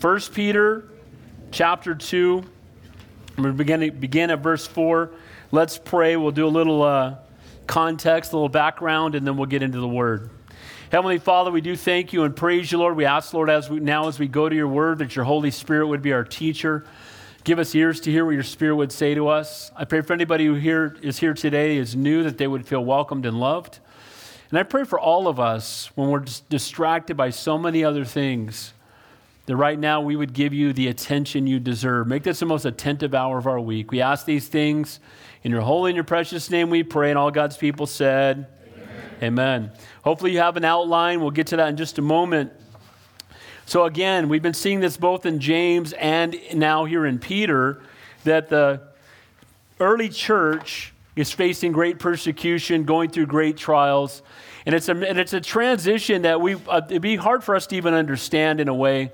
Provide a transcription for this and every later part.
1 Peter chapter 2. I'm going to begin, begin at verse 4. Let's pray. We'll do a little uh, context, a little background, and then we'll get into the word. Heavenly Father, we do thank you and praise you, Lord. We ask, Lord, as we, now as we go to your word, that your Holy Spirit would be our teacher. Give us ears to hear what your Spirit would say to us. I pray for anybody who here, is here today is new that they would feel welcomed and loved. And I pray for all of us when we're distracted by so many other things that right now we would give you the attention you deserve. Make this the most attentive hour of our week. We ask these things in your holy and your precious name we pray, and all God's people said, Amen. Amen. Hopefully, you have an outline. We'll get to that in just a moment. So, again, we've been seeing this both in James and now here in Peter that the early church is facing great persecution, going through great trials. And it's a, and it's a transition that we, uh, it'd be hard for us to even understand in a way,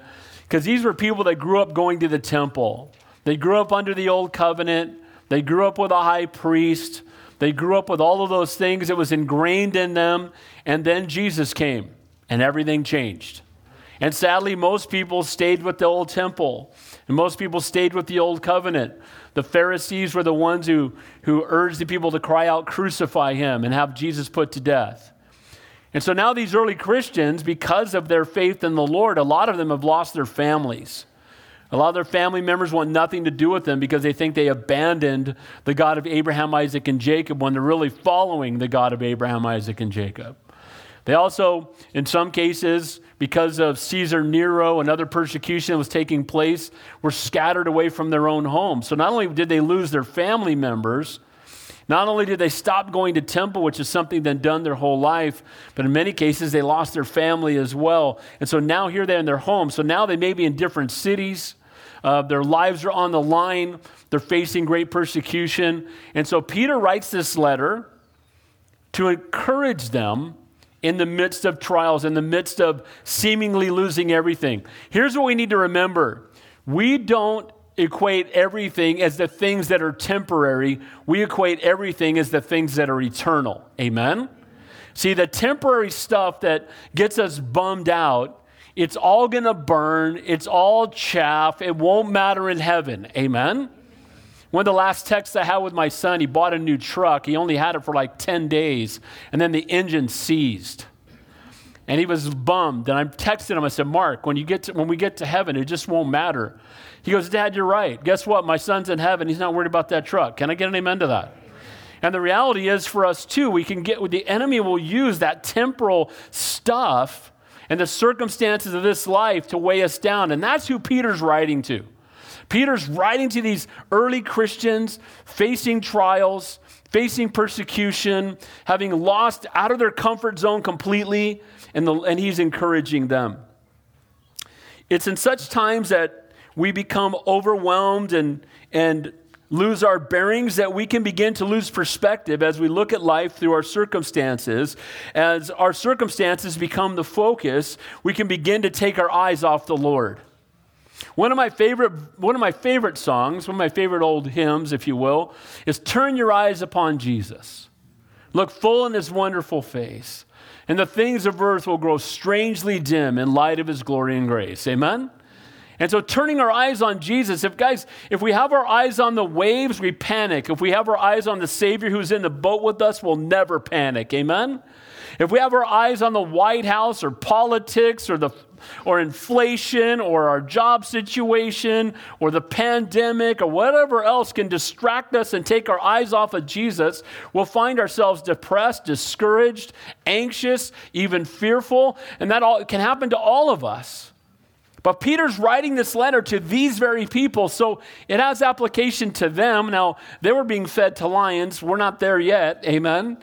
because these were people that grew up going to the temple. They grew up under the old covenant. They grew up with a high priest. They grew up with all of those things. It was ingrained in them. And then Jesus came, and everything changed. And sadly, most people stayed with the old temple, and most people stayed with the old covenant. The Pharisees were the ones who, who urged the people to cry out, crucify him, and have Jesus put to death. And so now, these early Christians, because of their faith in the Lord, a lot of them have lost their families. A lot of their family members want nothing to do with them because they think they abandoned the God of Abraham, Isaac, and Jacob when they're really following the God of Abraham, Isaac, and Jacob. They also, in some cases, because of Caesar Nero and other persecution that was taking place, were scattered away from their own homes. So not only did they lose their family members, not only did they stop going to temple, which is something they'd done their whole life, but in many cases they lost their family as well. And so now here they're in their home. So now they may be in different cities. Uh, their lives are on the line. They're facing great persecution. And so Peter writes this letter to encourage them in the midst of trials, in the midst of seemingly losing everything. Here's what we need to remember we don't equate everything as the things that are temporary, we equate everything as the things that are eternal. Amen? See, the temporary stuff that gets us bummed out, it's all going to burn, it's all chaff, it won't matter in heaven. Amen? One of the last texts I had with my son, he bought a new truck. He only had it for like 10 days, and then the engine seized. And he was bummed. And I texted him, I said, Mark, when, you get to, when we get to heaven, it just won't matter. He goes, Dad, you're right. Guess what? My son's in heaven. He's not worried about that truck. Can I get an amen to that? And the reality is for us too, we can get, with the enemy will use that temporal stuff and the circumstances of this life to weigh us down. And that's who Peter's writing to. Peter's writing to these early Christians facing trials, facing persecution, having lost out of their comfort zone completely, and, the, and he's encouraging them. It's in such times that we become overwhelmed and, and lose our bearings that we can begin to lose perspective as we look at life through our circumstances. As our circumstances become the focus, we can begin to take our eyes off the Lord. One of my favorite, one of my favorite songs, one of my favorite old hymns, if you will, is Turn Your Eyes Upon Jesus. Look full in his wonderful face, and the things of earth will grow strangely dim in light of his glory and grace. Amen? And so turning our eyes on Jesus, if guys, if we have our eyes on the waves, we panic. If we have our eyes on the Savior who's in the boat with us, we'll never panic. Amen? If we have our eyes on the White House or politics or the or inflation or our job situation or the pandemic or whatever else can distract us and take our eyes off of Jesus, we'll find ourselves depressed, discouraged, anxious, even fearful. And that all can happen to all of us. But Peter's writing this letter to these very people, so it has application to them. Now, they were being fed to lions. We're not there yet. Amen.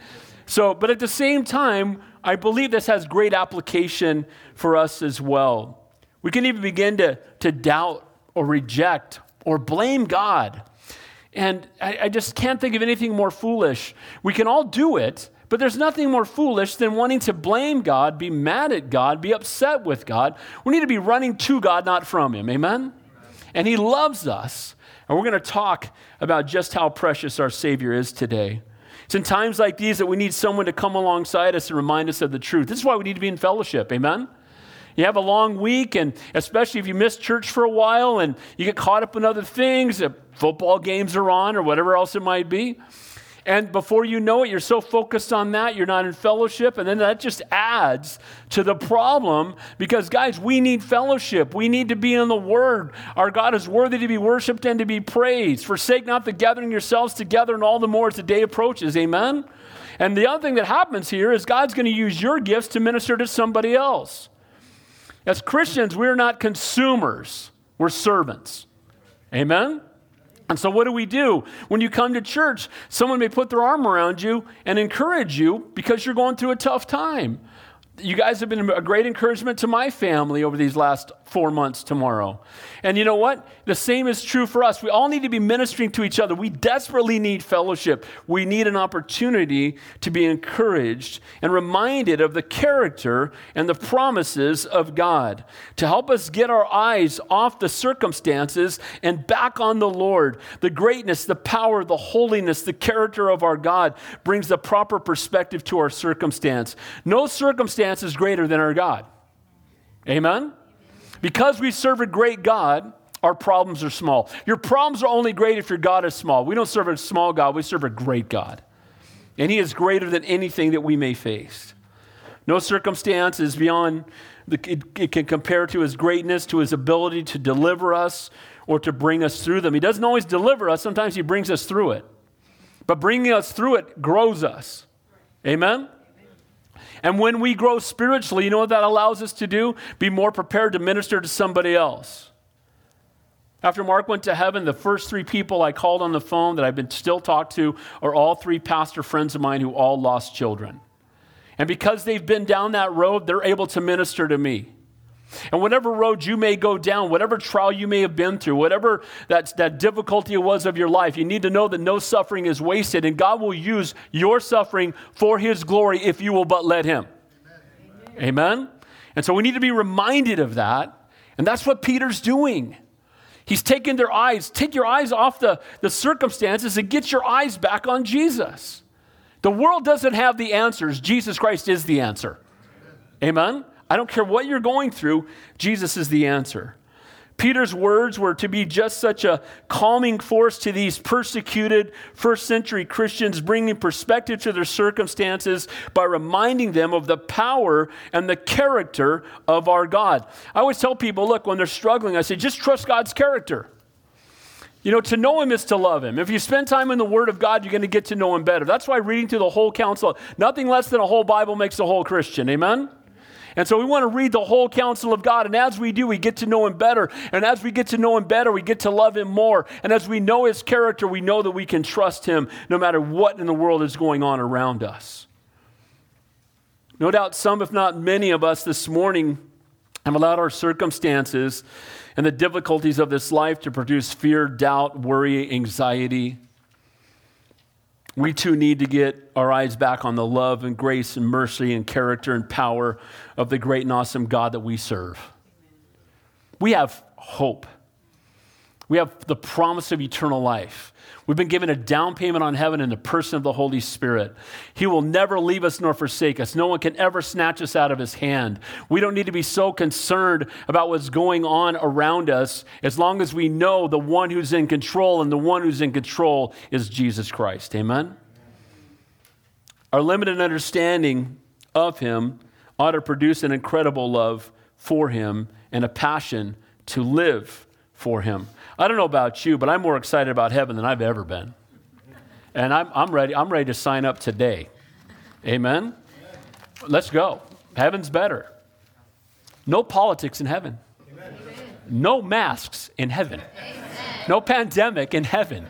So, but at the same time, I believe this has great application for us as well. We can even begin to, to doubt or reject or blame God. And I, I, just can't think of anything more foolish. We can all do it, but there's nothing more foolish than wanting to blame God, be mad at God, be upset with God. We need to be running to God, not from Him. Amen? And He loves us. And we're going to talk about just how precious our Savior is today. It's in times like these that we need someone to come alongside us and remind us of the truth. This is why we need to be in fellowship. Amen? you have a long week, and especially if you miss church for a while and you get caught up in other things, football games are on or whatever else it might be. And before you know it, you're so focused on that, you're not in fellowship. And then that just adds to the problem because, guys, we need fellowship. We need to be in the Word. Our God is worthy to be worshiped and to be praised. Forsake not the gathering yourselves together, and all the more as the day approaches. Amen? And the other thing that happens here is God's going to use your gifts to minister to somebody else. As Christians, we're not consumers, we're servants. Amen? And so, what do we do? When you come to church, someone may put their arm around you and encourage you because you're going through a tough time. You guys have been a great encouragement to my family over these last four months tomorrow. And you know what? The same is true for us. We all need to be ministering to each other. We desperately need fellowship. We need an opportunity to be encouraged and reminded of the character and the promises of God to help us get our eyes off the circumstances and back on the Lord. The greatness, the power, the holiness, the character of our God brings the proper perspective to our circumstance. No circumstance is greater than our God. Amen? Because we serve a great God, our problems are small. Your problems are only great if your God is small. We don't serve a small God, we serve a great God. And He is greater than anything that we may face. No circumstance is beyond, the, it, it can compare to His greatness, to His ability to deliver us or to bring us through them. He doesn't always deliver us, sometimes He brings us through it. But bringing us through it grows us. Amen? And when we grow spiritually, you know what that allows us to do? Be more prepared to minister to somebody else. After Mark went to heaven, the first three people I called on the phone that I've been still talked to are all three pastor friends of mine who all lost children. And because they've been down that road, they're able to minister to me. And whatever road you may go down, whatever trial you may have been through, whatever that, that difficulty it was of your life, you need to know that no suffering is wasted, and God will use your suffering for His glory if you will but let Him. Amen. Amen? And so we need to be reminded of that, and that's what Peter's doing. He's taking their eyes, take your eyes off the, the circumstances and get your eyes back on Jesus. The world doesn't have the answers, Jesus Christ is the answer. Amen? I don't care what you're going through, Jesus is the answer. Peter's words were to be just such a calming force to these persecuted first century Christians, bringing perspective to their circumstances by reminding them of the power and the character of our God. I always tell people look, when they're struggling, I say, just trust God's character. You know, to know Him is to love Him. If you spend time in the Word of God, you're going to get to know Him better. That's why reading through the whole counsel, nothing less than a whole Bible makes a whole Christian. Amen? And so we want to read the whole counsel of God. And as we do, we get to know Him better. And as we get to know Him better, we get to love Him more. And as we know His character, we know that we can trust Him no matter what in the world is going on around us. No doubt, some, if not many of us this morning, have allowed our circumstances and the difficulties of this life to produce fear, doubt, worry, anxiety we too need to get our eyes back on the love and grace and mercy and character and power of the great and awesome God that we serve. We have hope. We have the promise of eternal life. We've been given a down payment on heaven in the person of the Holy Spirit. He will never leave us nor forsake us. No one can ever snatch us out of his hand. We don't need to be so concerned about what's going on around us as long as we know the one who's in control, and the one who's in control is Jesus Christ. Amen? Our limited understanding of him ought to produce an incredible love for him and a passion to live for him. I don't know about you, but I'm more excited about heaven than I've ever been. And I'm, I'm ready. I'm ready to sign up today. Amen? Let's go. Heaven's better. No politics in heaven. No masks in heaven. No pandemic in heaven.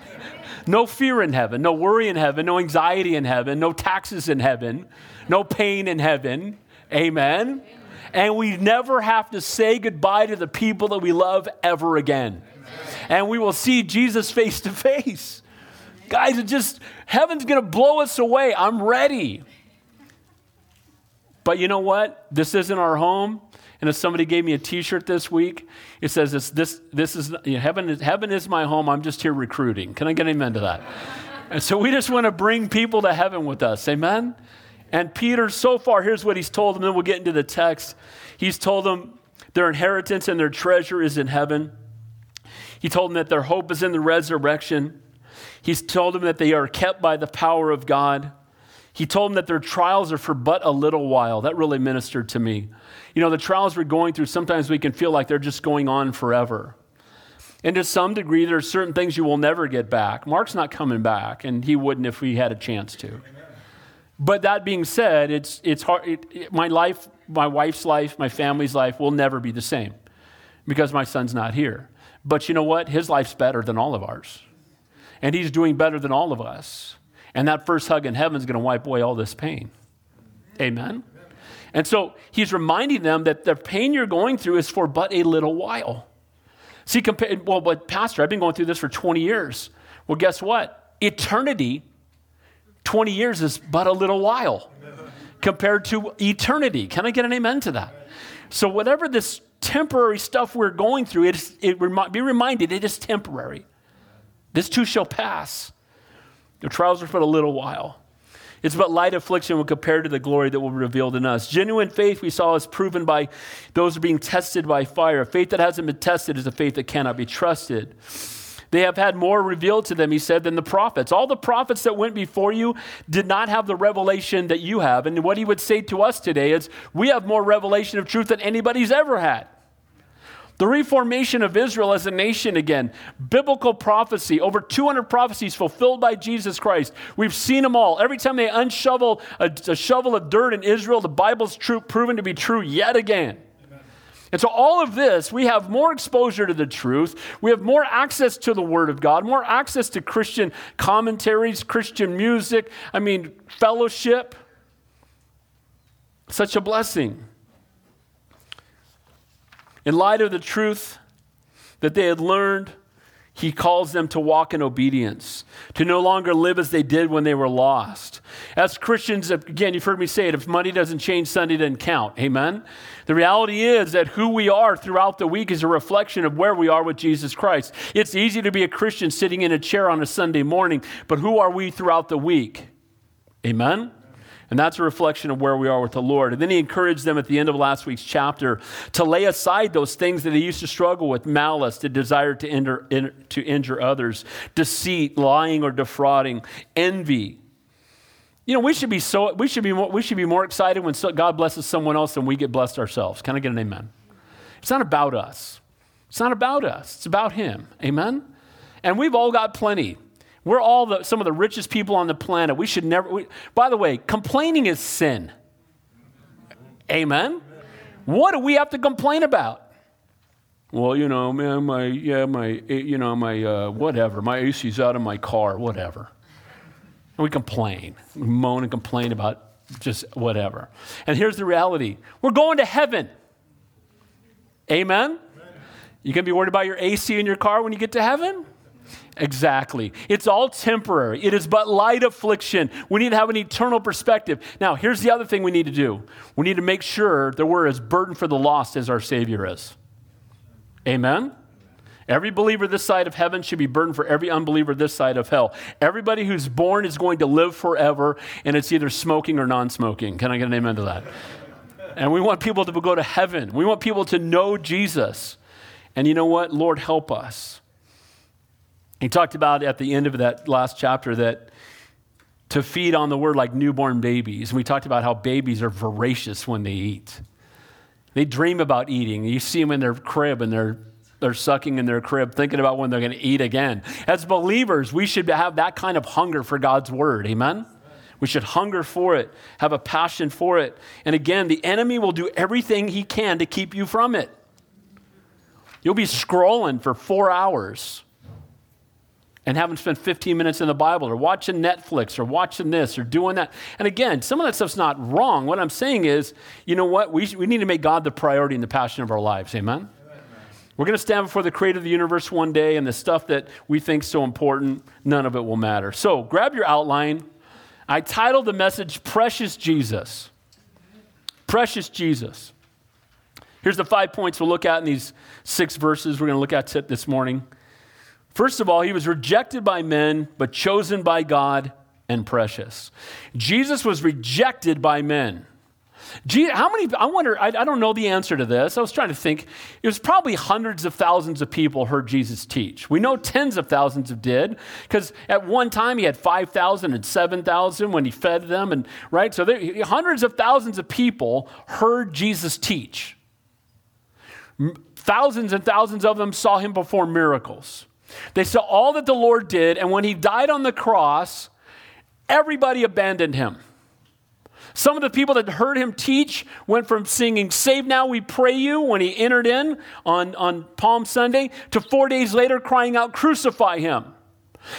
No fear in heaven. No worry in heaven. No anxiety in heaven. No taxes in heaven. No pain in heaven. Amen. And we never have to say goodbye to the people that we love ever again and we will see Jesus face to face. Guys, it just, heaven's going to blow us away. I'm ready. But you know what? This isn't our home. And if somebody gave me a T-shirt this week, it says this. This, this is you know, heaven. Is, heaven is my home. I'm just here recruiting. Can I get an amen to that? and so we just want to bring people to heaven with us. Amen. And Peter, so far, here's what he's told them. Then we'll get into the text. He's told them Their inheritance and their treasure is in heaven. He told them that their hope is in the resurrection. He's told them that they are kept by the power of God. He told them that their trials are for but a little while. That really ministered to me. You know, the trials we're going through, sometimes we can feel like they're just going on forever. And to some degree, there are certain things you will never get back. Mark's not coming back, and he wouldn't if we had a chance to. But that being said, it's, it's hard. It, it, my life, my wife's life, my family's life will never be the same because my son's not here. But you know what? His life's better than all of ours. And he's doing better than all of us. And that first hug in heaven is going to wipe away all this pain. Amen? And so he's reminding them that the pain you're going through is for but a little while. See, compared, well, but Pastor, I've been going through this for 20 years. Well, guess what? Eternity, 20 years is but a little while compared to eternity. Can I get an amen to that? So, whatever this temporary stuff we're going through, it, it be reminded it is temporary. This too shall pass. Your trials are for a little while. It's but light affliction when compared to the glory that will be revealed in us. Genuine faith, we saw, is proven by those being tested by fire. Faith that hasn't been tested is a faith that cannot be trusted. They have had more revealed to them, he said, than the prophets. All the prophets that went before you did not have the revelation that you have. And what he would say to us today is, we have more revelation of truth than anybody's ever had. The reformation of Israel as a nation again, biblical prophecy, over 200 prophecies fulfilled by Jesus Christ. We've seen them all. Every time they unshovel a, a shovel of dirt in Israel, the Bible's true, proven to be true yet again. And so, all of this, we have more exposure to the truth. We have more access to the Word of God, more access to Christian commentaries, Christian music, I mean, fellowship. Such a blessing. In light of the truth that they had learned, he calls them to walk in obedience, to no longer live as they did when they were lost. As Christians, again, you've heard me say it if Monday doesn't change, Sunday doesn't count. Amen? The reality is that who we are throughout the week is a reflection of where we are with Jesus Christ. It's easy to be a Christian sitting in a chair on a Sunday morning, but who are we throughout the week? Amen? And that's a reflection of where we are with the Lord. And then he encouraged them at the end of last week's chapter to lay aside those things that they used to struggle with malice, the desire to injure, to injure others, deceit, lying or defrauding, envy. You know, we should be, so, we should be, more, we should be more excited when so, God blesses someone else than we get blessed ourselves. Can I get an amen? It's not about us. It's not about us. It's about Him. Amen? And we've all got plenty. We're all the, some of the richest people on the planet. We should never, we, by the way, complaining is sin. Amen? What do we have to complain about? Well, you know, man, my, yeah, my, you know, my, uh, whatever, my AC's out of my car, whatever. And we complain, we moan and complain about just whatever. And here's the reality we're going to heaven. Amen? Amen. You can be worried about your AC in your car when you get to heaven? Exactly. It's all temporary. It is but light affliction. We need to have an eternal perspective. Now, here's the other thing we need to do we need to make sure that we're as burdened for the lost as our Savior is. Amen? Every believer this side of heaven should be burdened for every unbeliever this side of hell. Everybody who's born is going to live forever, and it's either smoking or non smoking. Can I get an amen to that? And we want people to go to heaven. We want people to know Jesus. And you know what? Lord, help us. He talked about at the end of that last chapter that to feed on the word like newborn babies. And we talked about how babies are voracious when they eat. They dream about eating. You see them in their crib and they're, they're sucking in their crib, thinking about when they're going to eat again. As believers, we should have that kind of hunger for God's word. Amen? We should hunger for it, have a passion for it. And again, the enemy will do everything he can to keep you from it. You'll be scrolling for four hours and haven't spent 15 minutes in the Bible or watching Netflix or watching this or doing that. And again, some of that stuff's not wrong. What I'm saying is, you know what? We, we need to make God the priority and the passion of our lives. Amen? Amen. We're going to stand before the creator of the universe one day, and the stuff that we think so important, none of it will matter. So grab your outline. I titled the message Precious Jesus. Precious Jesus. Here's the five points we'll look at in these six verses we're going to look at this morning. First of all, he was rejected by men, but chosen by God and precious. Jesus was rejected by men. how many, I wonder, I, I, don't know the answer to this. I was trying to think. It was probably hundreds of thousands of people heard Jesus teach. We know tens of thousands of did, because at one time he had 5,000 and 7,000 when he fed them, and right? So there, hundreds of thousands of people heard Jesus teach. Thousands and thousands of them saw him perform miracles. They saw all that the Lord did, and when he died on the cross, everybody abandoned him. Some of the people that heard him teach went from singing Save Now We Pray You when he entered in on, on Palm Sunday to four days later crying out, Crucify him.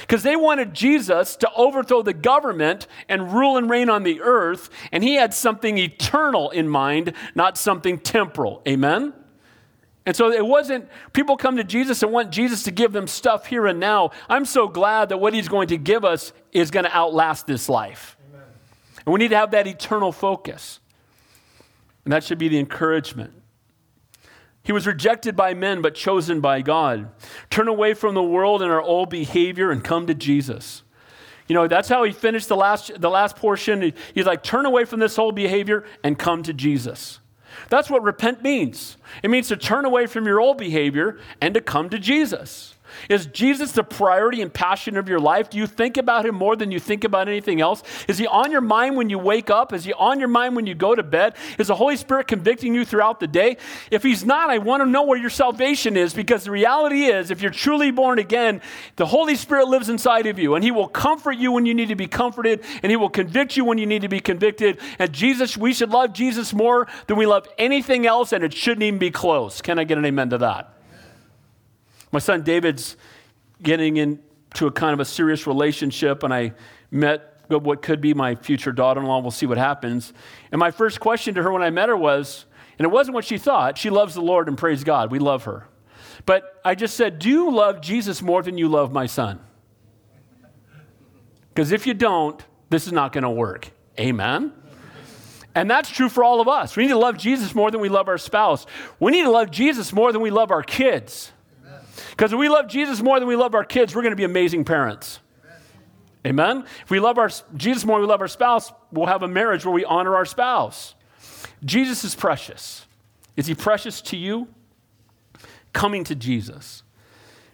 Because they wanted Jesus to overthrow the government and rule and reign on the earth, and he had something eternal in mind, not something temporal. Amen? And so it wasn't, people come to Jesus and want Jesus to give them stuff here and now. I'm so glad that what he's going to give us is going to outlast this life. Amen. And we need to have that eternal focus. And that should be the encouragement. He was rejected by men, but chosen by God. Turn away from the world and our old behavior and come to Jesus. You know, that's how he finished the last, the last portion. He's like, turn away from this whole behavior and come to Jesus. That's what repent means. It means to turn away from your old behavior and to come to Jesus. Is Jesus the priority and passion of your life? Do you think about him more than you think about anything else? Is he on your mind when you wake up? Is he on your mind when you go to bed? Is the Holy Spirit convicting you throughout the day? If he's not, I want to know where your salvation is because the reality is, if you're truly born again, the Holy Spirit lives inside of you and he will comfort you when you need to be comforted and he will convict you when you need to be convicted. And Jesus, we should love Jesus more than we love anything else and it shouldn't even be close. Can I get an amen to that? My son David's getting into a kind of a serious relationship, and I met what could be my future daughter in law. We'll see what happens. And my first question to her when I met her was, and it wasn't what she thought. She loves the Lord and praise God. We love her. But I just said, Do you love Jesus more than you love my son? Because if you don't, this is not going to work. Amen? And that's true for all of us. We need to love Jesus more than we love our spouse. We need to love Jesus more than we love our kids. Because if we love Jesus more than we love our kids, we're going to be amazing parents. Amen. Amen? If we love our Jesus more than we love our spouse, we'll have a marriage where we honor our spouse. Jesus is precious. Is he precious to you? Coming to Jesus.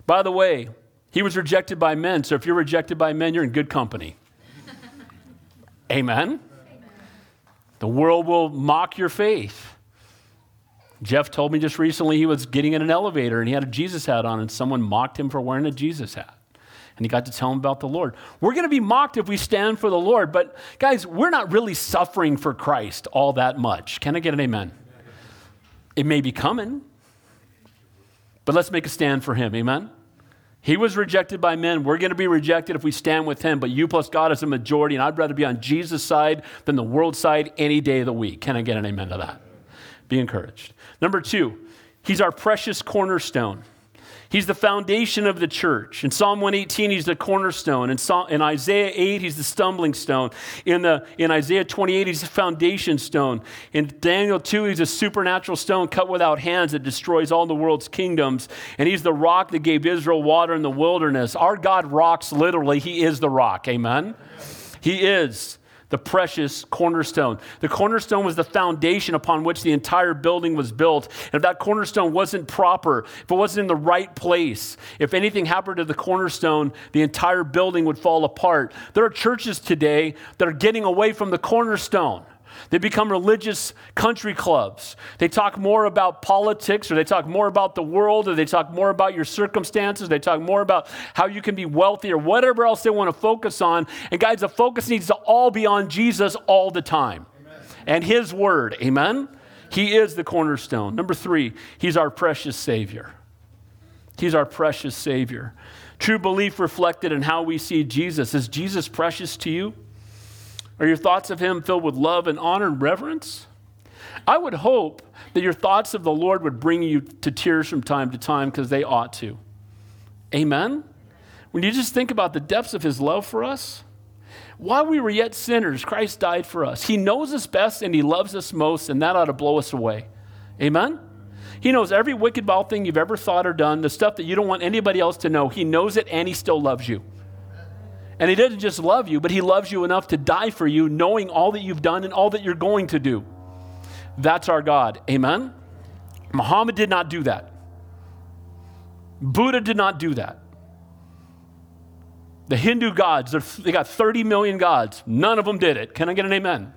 By the way, he was rejected by men, so if you're rejected by men, you're in good company. Amen? Amen? The world will mock your faith. Jeff told me just recently he was getting in an elevator and he had a Jesus hat on, and someone mocked him for wearing a Jesus hat. And he got to tell him about the Lord. We're going to be mocked if we stand for the Lord, but guys, we're not really suffering for Christ all that much. Can I get an amen? It may be coming, but let's make a stand for him. Amen? He was rejected by men. We're going to be rejected if we stand with him, but you plus God is a majority, and I'd rather be on Jesus' side than the world's side any day of the week. Can I get an amen to that? Be encouraged. Number two, he's our precious cornerstone. He's the foundation of the church. In Psalm 118, he's the cornerstone. In, Psalm, in Isaiah 8, he's the stumbling stone. In, the, in Isaiah 28, he's the foundation stone. In Daniel 2, he's a supernatural stone cut without hands that destroys all the world's kingdoms. And he's the rock that gave Israel water in the wilderness. Our God rocks literally. He is the rock. Amen? He is the precious cornerstone. The cornerstone was the foundation upon which the entire building was built. And if that cornerstone wasn't proper, if it wasn't in the right place, if anything happened to the cornerstone, the entire building would fall apart. There are churches today that are getting away from the cornerstone. They become religious country clubs. They talk more about politics, or they talk more about the world, or they talk more about your circumstances. They talk more about how you can be wealthy, or whatever else they want to focus on. And guys, the focus needs to all be on Jesus all the time Amen. and His Word. Amen? He is the cornerstone. Number three, He's our precious Savior. He's our precious Savior. True belief reflected in how we see Jesus. Is Jesus precious to you? Are your thoughts of him filled with love and honor and reverence? I would hope that your thoughts of the Lord would bring you to tears from time to time because they ought to. Amen? When you just think about the depths of his love for us, while we were yet sinners, Christ died for us. He knows us best and he loves us most, and that ought to blow us away. Amen? He knows every wicked, vile thing you've ever thought or done, the stuff that you don't want anybody else to know. He knows it and he still loves you. And He doesn't just love you, but He loves you enough to die for you, knowing all that you've done and all that you're going to do. That's our God. Amen? Muhammad did not do that. Buddha did not do that. The Hindu gods, they got 30 million gods. None of them did it. Can I get an amen?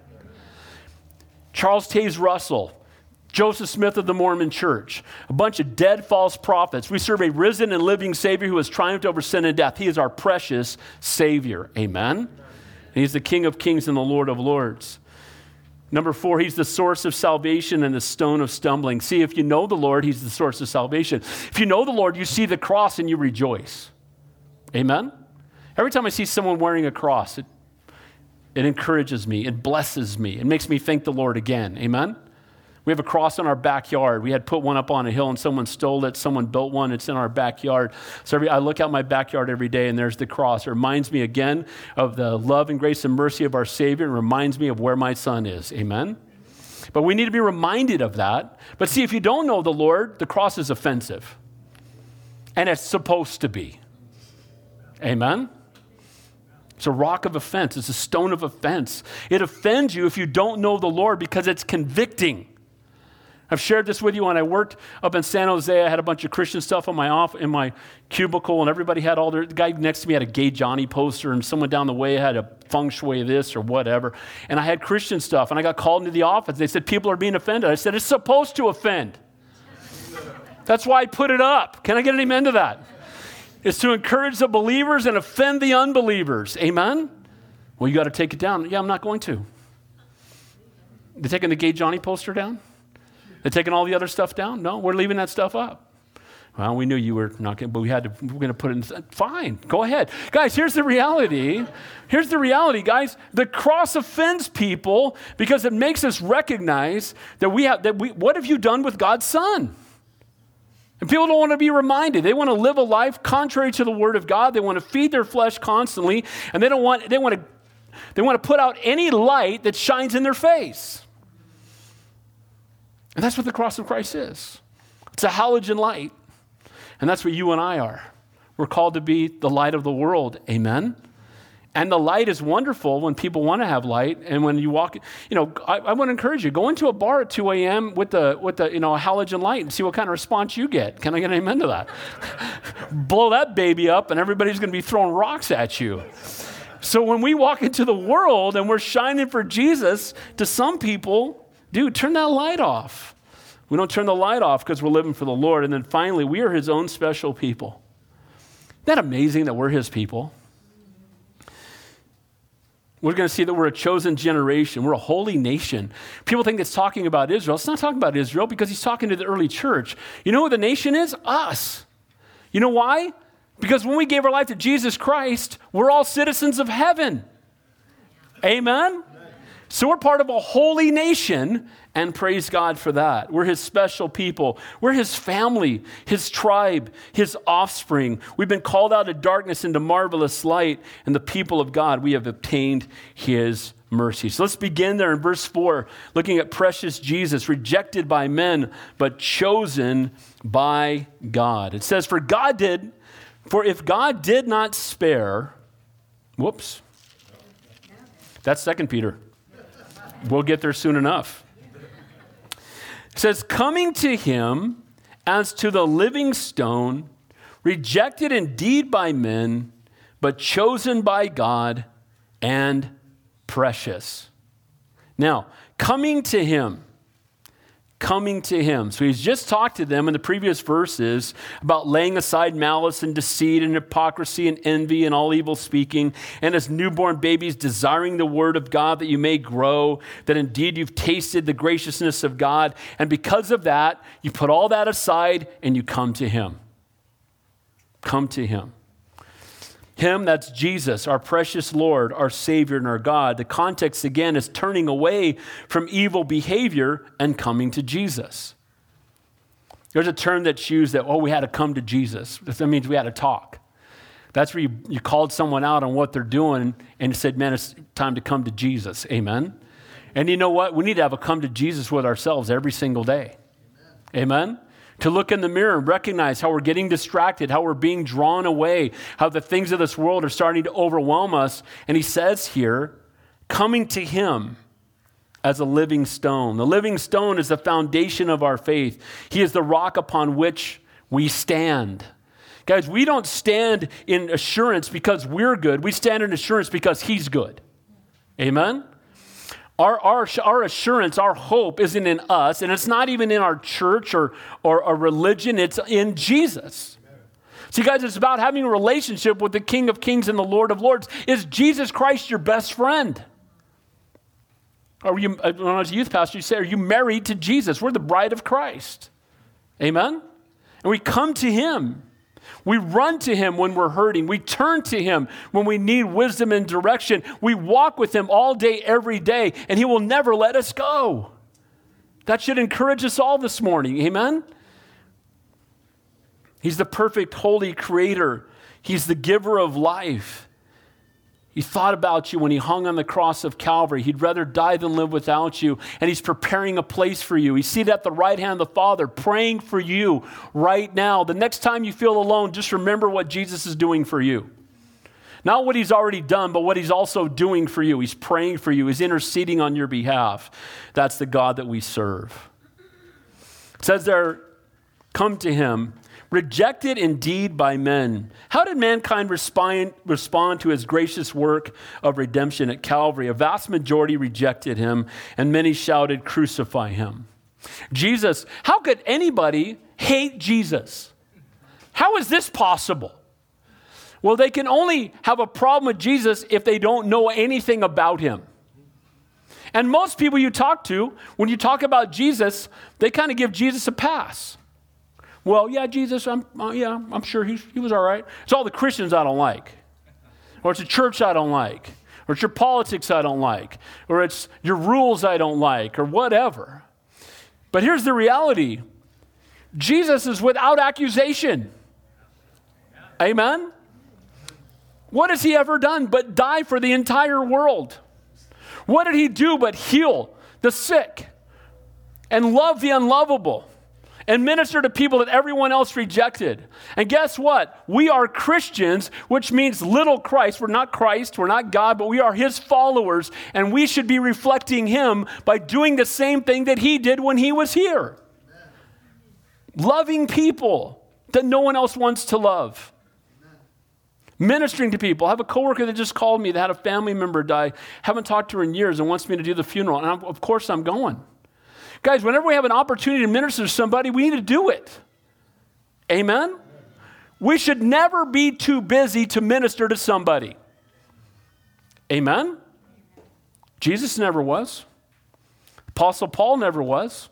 Charles Taze Russell, Joseph Smith of the Mormon Church, a bunch of dead false prophets. We serve a risen and living Savior who has triumphed over sin and death. He is our precious Savior. Amen? He's the King of kings and the Lord of lords. Number four, he's the source of salvation and the stone of stumbling. See, if you know the Lord, he's the source of salvation. If you know the Lord, you see the cross and you rejoice. Amen? Every time I see someone wearing a cross, it, it encourages me, it blesses me, it makes me thank the Lord again. Amen? We have a cross in our backyard. We had put one up on a hill and someone stole it. Someone built one. It's in our backyard. So every, I look out my backyard every day and there's the cross. It reminds me again of the love and grace and mercy of our Savior and reminds me of where my son is. Amen? But we need to be reminded of that. But see, if you don't know the Lord, the cross is offensive. And it's supposed to be. Amen? It's a rock of offense, it's a stone of offense. It offends you if you don't know the Lord because it's convicting. I've shared this with you when I worked up in San Jose. I had a bunch of Christian stuff on my off in my cubicle, and everybody had all their. The guy next to me had a gay Johnny poster, and someone down the way had a feng shui this or whatever. And I had Christian stuff, and I got called into the office. They said people are being offended. I said it's supposed to offend. That's why I put it up. Can I get an amen to that? It's to encourage the believers and offend the unbelievers. Amen. Well, you got to take it down. Yeah, I'm not going to. They're taking the gay Johnny poster down. They're taking all the other stuff down? No, we're leaving that stuff up. Well, we knew you were not going, but we had to. We're going to put it in. Fine, go ahead, guys. Here's the reality. Here's the reality, guys. The cross offends people because it makes us recognize that we have. That we. What have you done with God's Son? And people don't want to be reminded. They want to live a life contrary to the Word of God. They want to feed their flesh constantly, and they don't want. They want to. They want to put out any light that shines in their face. And that's what the cross of Christ is it's a halogen light. And that's what you and I are. We're called to be the light of the world. Amen. And the light is wonderful when people want to have light. And when you walk, you know, I, I want to encourage you go into a bar at 2 a.m. with the, with the, you know, a halogen light and see what kind of response you get. Can I get an amen to that? Blow that baby up and everybody's going to be throwing rocks at you. So when we walk into the world and we're shining for Jesus, to some people, Dude, turn that light off. We don't turn the light off because we're living for the Lord. And then finally, we are His own special people. Isn't that amazing that we're His people? We're going to see that we're a chosen generation. We're a holy nation. People think it's talking about Israel. It's not talking about Israel because he's talking to the early church. You know who the nation is? Us. You know why? Because when we gave our life to Jesus Christ, we're all citizens of heaven. Amen? So we're part of a holy nation, and praise God for that. We're his special people. We're his family, his tribe, his offspring. We've been called out of darkness into marvelous light, and the people of God, we have obtained his mercy. So let's begin there in verse 4, looking at precious Jesus, rejected by men, but chosen by God. It says, For God did, for if God did not spare, whoops, that's Second Peter. We'll get there soon enough. It says, Coming to him as to the living stone, rejected indeed by men, but chosen by God and precious. Now, coming to him coming to him. So he's just talked to them in the previous verses about laying aside malice and deceit and hypocrisy and envy and all evil speaking, and as newborn babies desiring the word of God that you may grow, that indeed you've tasted the graciousness of God. And because of that, you put all that aside and you come to him. Come to him. Him, that's Jesus, our precious Lord, our Savior, and our God. The context, again, is turning away from evil behavior and coming to Jesus. There's a term that's used that, oh, we had to come to Jesus. That means we had to talk. That's where you, you called someone out on what they're doing and said, man, it's time to come to Jesus. Amen. And you know what? We need to have a come to Jesus with ourselves every single day. Amen. Amen? To look in the mirror and recognize how we're getting distracted, how we're being drawn away, how the things of this world are starting to overwhelm us. And he says here, coming to him as a living stone. The living stone is the foundation of our faith, He is the rock upon which we stand. Guys, we don't stand in assurance because we're good. We stand in assurance because He's good. Amen? Our, our, our assurance, our hope isn't in us, and it's not even in our church or, or a religion, it's in Jesus. See, guys, it's about having a relationship with the King of Kings and the Lord of Lords. Is Jesus Christ your best friend? Are you, uh, when I was a youth pastor, you say, Are you married to Jesus? We're the bride of Christ. Amen? And we come to Him. We run to Him when we're hurting. We turn to Him when we need wisdom and direction. We walk with Him all day, every day, and He will never let us go. That should encourage us all this morning. Amen? He's the perfect, holy creator, He's the giver of life. He thought about you when he hung on the cross of Calvary. He'd rather die than live without you. And he's preparing a place for you. He's seated at the right hand of the Father, praying for you right now. The next time you feel alone, just remember what Jesus is doing for you. Not what he's already done, but what he's also doing for you. He's praying for you, he's interceding on your behalf. That's the God that we serve. It says there, come to him rejected indeed by men. How did mankind respond, respond to his gracious work of redemption at Calvary? A vast majority rejected him, and many shouted, Crucify him. Jesus, how could anybody hate Jesus? How is this possible? Well, they can only have a problem with Jesus if they don't know anything about him. And most people you talk to, when you talk about Jesus, they kind of give Jesus a pass. Well, yeah, Jesus, I'm, uh, yeah, I'm sure he, he was all right. It's all the Christians I don't like, or it's the church I don't like, or it's your politics I don't like, or it's your rules I don't like, or whatever. But here's the reality Jesus is without accusation. Amen? What has he ever done but die for the entire world? What did he do but heal the sick and love the unlovable? And minister to people that everyone else rejected. And guess what? We are Christians, which means little Christ. We're not Christ, we're not God, but we are His followers, and we should be reflecting Him by doing the same thing that He did when He was here loving people that no one else wants to love. Ministering to people. I have a coworker that just called me that had a family member die. Haven't talked to her in years and wants me to do the funeral. And I'm, of course, I'm going. Guys, whenever we have an opportunity to minister to somebody, we need to do it. Amen? We should never be too busy to minister to somebody. Amen? Jesus never was. Apostle Paul never was.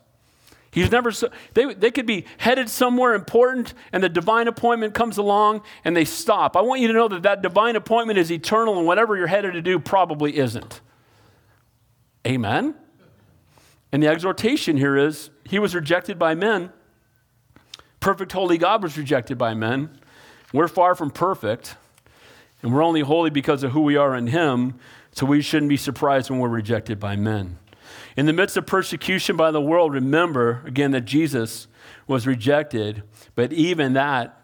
He's never, so, they, they could be headed somewhere important and the divine appointment comes along and they stop. I want you to know that that divine appointment is eternal and whatever you're headed to do probably isn't. Amen? And the exhortation here is he was rejected by men. Perfect holy God was rejected by men. We're far from perfect, and we're only holy because of who we are in him, so we shouldn't be surprised when we're rejected by men. In the midst of persecution by the world, remember again that Jesus was rejected, but even that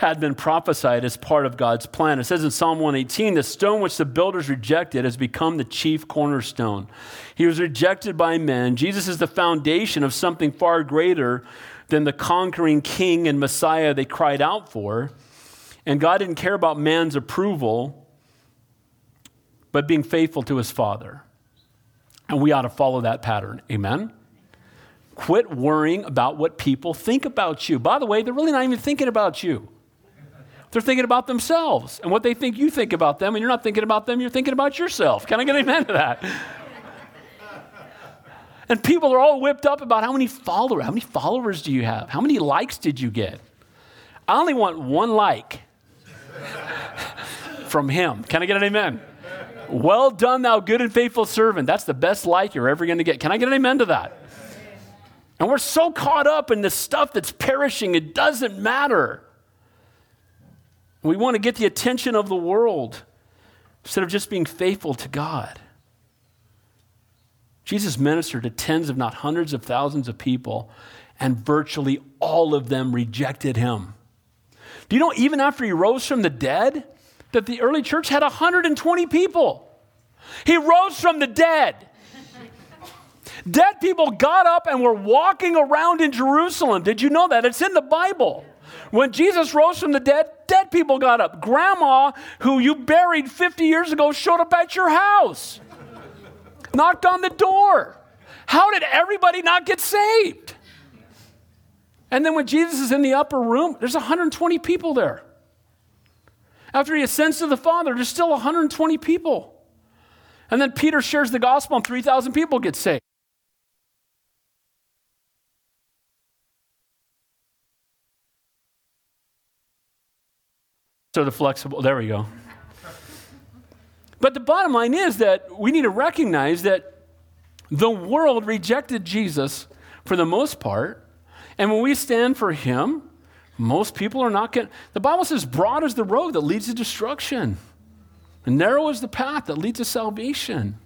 had been prophesied as part of God's plan. It says in Psalm 118 the stone which the builders rejected has become the chief cornerstone. He was rejected by men. Jesus is the foundation of something far greater than the conquering king and Messiah they cried out for. And God didn't care about man's approval, but being faithful to his Father. And we ought to follow that pattern. Amen? Quit worrying about what people think about you. By the way, they're really not even thinking about you. They're thinking about themselves and what they think you think about them, and you're not thinking about them, you're thinking about yourself. Can I get an amen to that? and people are all whipped up about how many followers, how many followers do you have? How many likes did you get? I only want one like from him. Can I get an amen? Well done, thou good and faithful servant. That's the best like you're ever going to get. Can I get an amen to that? And we're so caught up in the stuff that's perishing, it doesn't matter. We want to get the attention of the world instead of just being faithful to God. Jesus ministered to tens, if not hundreds of thousands of people, and virtually all of them rejected him. Do you know, even after he rose from the dead, that the early church had 120 people? He rose from the dead. Dead people got up and were walking around in Jerusalem. Did you know that? It's in the Bible. When Jesus rose from the dead, dead people got up. Grandma, who you buried 50 years ago, showed up at your house, knocked on the door. How did everybody not get saved? And then when Jesus is in the upper room, there's 120 people there. After he ascends to the Father, there's still 120 people. And then Peter shares the gospel, and 3,000 people get saved. So the flexible, there we go. But the bottom line is that we need to recognize that the world rejected Jesus for the most part. And when we stand for him, most people are not getting. The Bible says, broad is the road that leads to destruction, and narrow is the path that leads to salvation.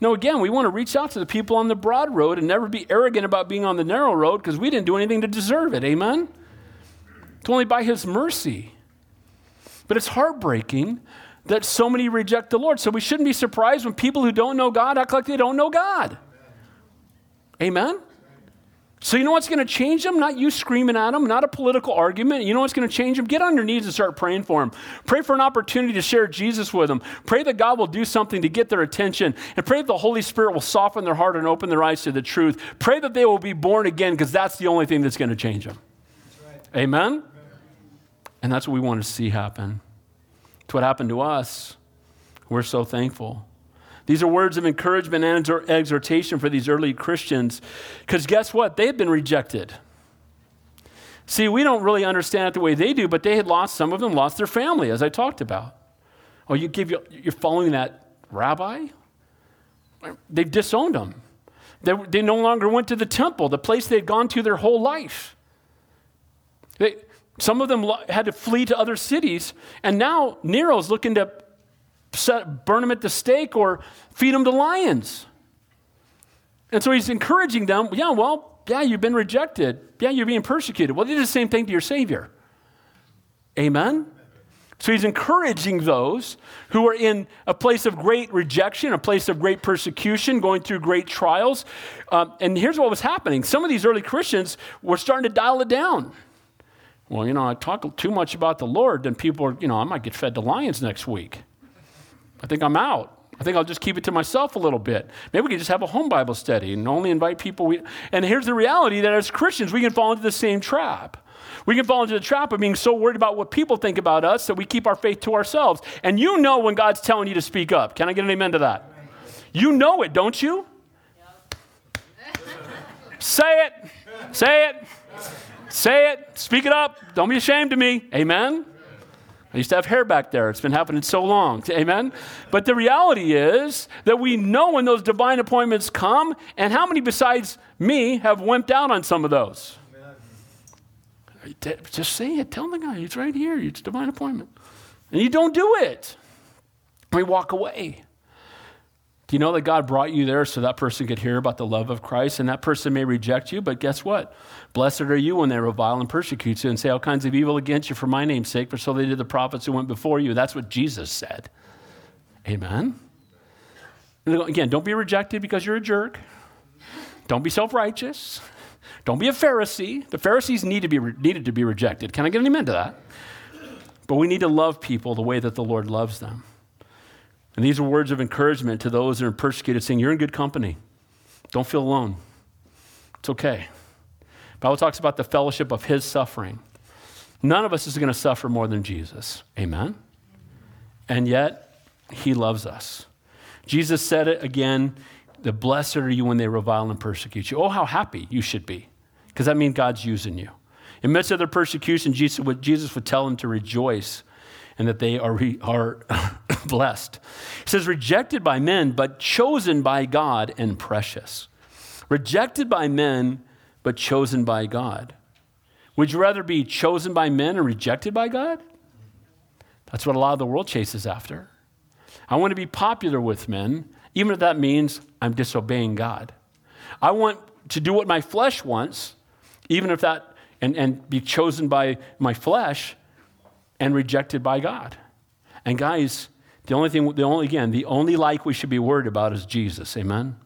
Now, again, we want to reach out to the people on the broad road and never be arrogant about being on the narrow road because we didn't do anything to deserve it. Amen? It's only by His mercy. But it's heartbreaking that so many reject the Lord. So we shouldn't be surprised when people who don't know God act like they don't know God. Amen? So, you know what's going to change them? Not you screaming at them, not a political argument. You know what's going to change them? Get on your knees and start praying for them. Pray for an opportunity to share Jesus with them. Pray that God will do something to get their attention. And pray that the Holy Spirit will soften their heart and open their eyes to the truth. Pray that they will be born again because that's the only thing that's going to change them. Right. Amen? And that's what we want to see happen. It's what happened to us. We're so thankful. These are words of encouragement and exhortation for these early Christians because guess what? They had been rejected. See, we don't really understand it the way they do, but they had lost, some of them lost their family, as I talked about. Oh, you give, you're following that rabbi? They've disowned them. They, they no longer went to the temple, the place they'd gone to their whole life. They, some of them had to flee to other cities, and now Nero's looking to set, burn them at the stake or feed them to lions. And so he's encouraging them, yeah, well, yeah, you've been rejected. Yeah, you're being persecuted. Well, they did the same thing to your Savior. Amen? So he's encouraging those who are in a place of great rejection, a place of great persecution, going through great trials. Um, and here's what was happening some of these early Christians were starting to dial it down. Well, you know, I talk too much about the Lord, then people are, you know, I might get fed to lions next week. I think I'm out. I think I'll just keep it to myself a little bit. Maybe we can just have a home Bible study and only invite people. We, and here's the reality that as Christians, we can fall into the same trap. We can fall into the trap of being so worried about what people think about us that we keep our faith to ourselves. And you know when God's telling you to speak up. Can I get an amen to that? You know it, don't you? Say it. Say it. Say it. Speak it up. Don't be ashamed of me. Amen. I used to have hair back there. It's been happening so long. Amen? But the reality is that we know when those divine appointments come, and how many besides me have wimped out on some of those? Amen. Just say it. Tell the guy, it's right here. It's divine appointment. And you don't do it. We walk away. Do you know that God brought you there so that person could hear about the love of Christ? And that person may reject you, but guess what? Blessed are you when they revile and persecute you and say all kinds of evil against you for my name's sake, for so they did the prophets who went before you. That's what Jesus said. Amen. Again, don't be rejected because you're a jerk. Don't be self righteous. Don't be a Pharisee. The Pharisees need to be re- needed to be rejected. Can I get an amen to that? But we need to love people the way that the Lord loves them. And these are words of encouragement to those that are persecuted, saying, You're in good company. Don't feel alone. It's okay. Bible talks about the fellowship of his suffering. None of us is going to suffer more than Jesus. Amen? And yet, he loves us. Jesus said it again the blessed are you when they revile and persecute you. Oh, how happy you should be, because that means God's using you. In midst of their persecution, Jesus would, Jesus would tell them to rejoice and that they are, are blessed. He says, rejected by men, but chosen by God and precious. Rejected by men, but chosen by God. Would you rather be chosen by men and rejected by God? That's what a lot of the world chases after. I want to be popular with men, even if that means I'm disobeying God. I want to do what my flesh wants, even if that, and, and be chosen by my flesh, and rejected by God. And guys, the only thing, the only, again, the only like we should be worried about is Jesus. Amen?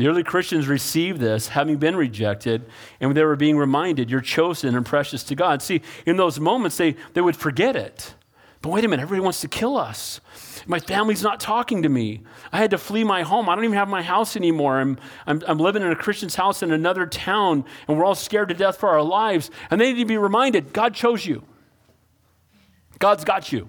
The early Christians received this, having been rejected, and they were being reminded, You're chosen and precious to God. See, in those moments, they, they would forget it. But wait a minute, everybody wants to kill us. My family's not talking to me. I had to flee my home. I don't even have my house anymore. I'm, I'm, I'm living in a Christian's house in another town, and we're all scared to death for our lives. And they need to be reminded God chose you, God's got you.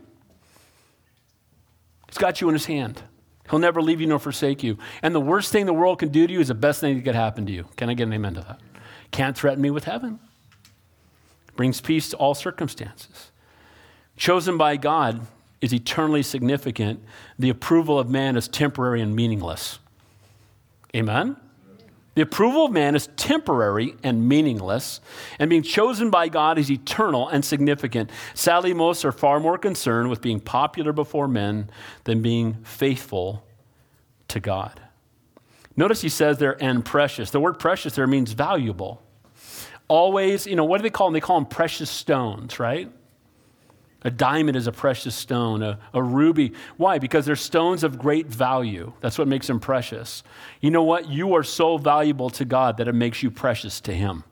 He's got you in His hand. He'll never leave you nor forsake you. And the worst thing the world can do to you is the best thing that could happen to you. Can I get an amen to that? Can't threaten me with heaven. Brings peace to all circumstances. Chosen by God is eternally significant. The approval of man is temporary and meaningless. Amen? The approval of man is temporary and meaningless, and being chosen by God is eternal and significant. Sadly, most are far more concerned with being popular before men than being faithful to God. Notice he says there, and precious. The word precious there means valuable. Always, you know, what do they call them? They call them precious stones, right? A diamond is a precious stone, a, a, ruby. Why? Because they're stones of great value. That's what makes them precious. You know what? You are so valuable to God that it makes you precious to Him.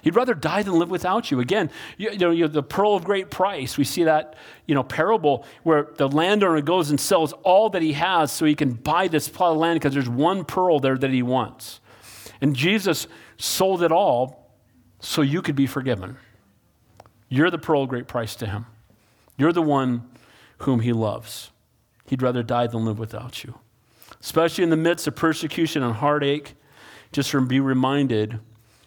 He'd rather die than live without you. Again, you, you know, you the pearl of great price. We see that, you know, parable where the landowner goes and sells all that he has so he can buy this plot of land because there's one pearl there that he wants. And Jesus sold it all so you could be forgiven. You're the pearl of great price to him. You're the one whom he loves. He'd rather die than live without you. Especially in the midst of persecution and heartache, just be reminded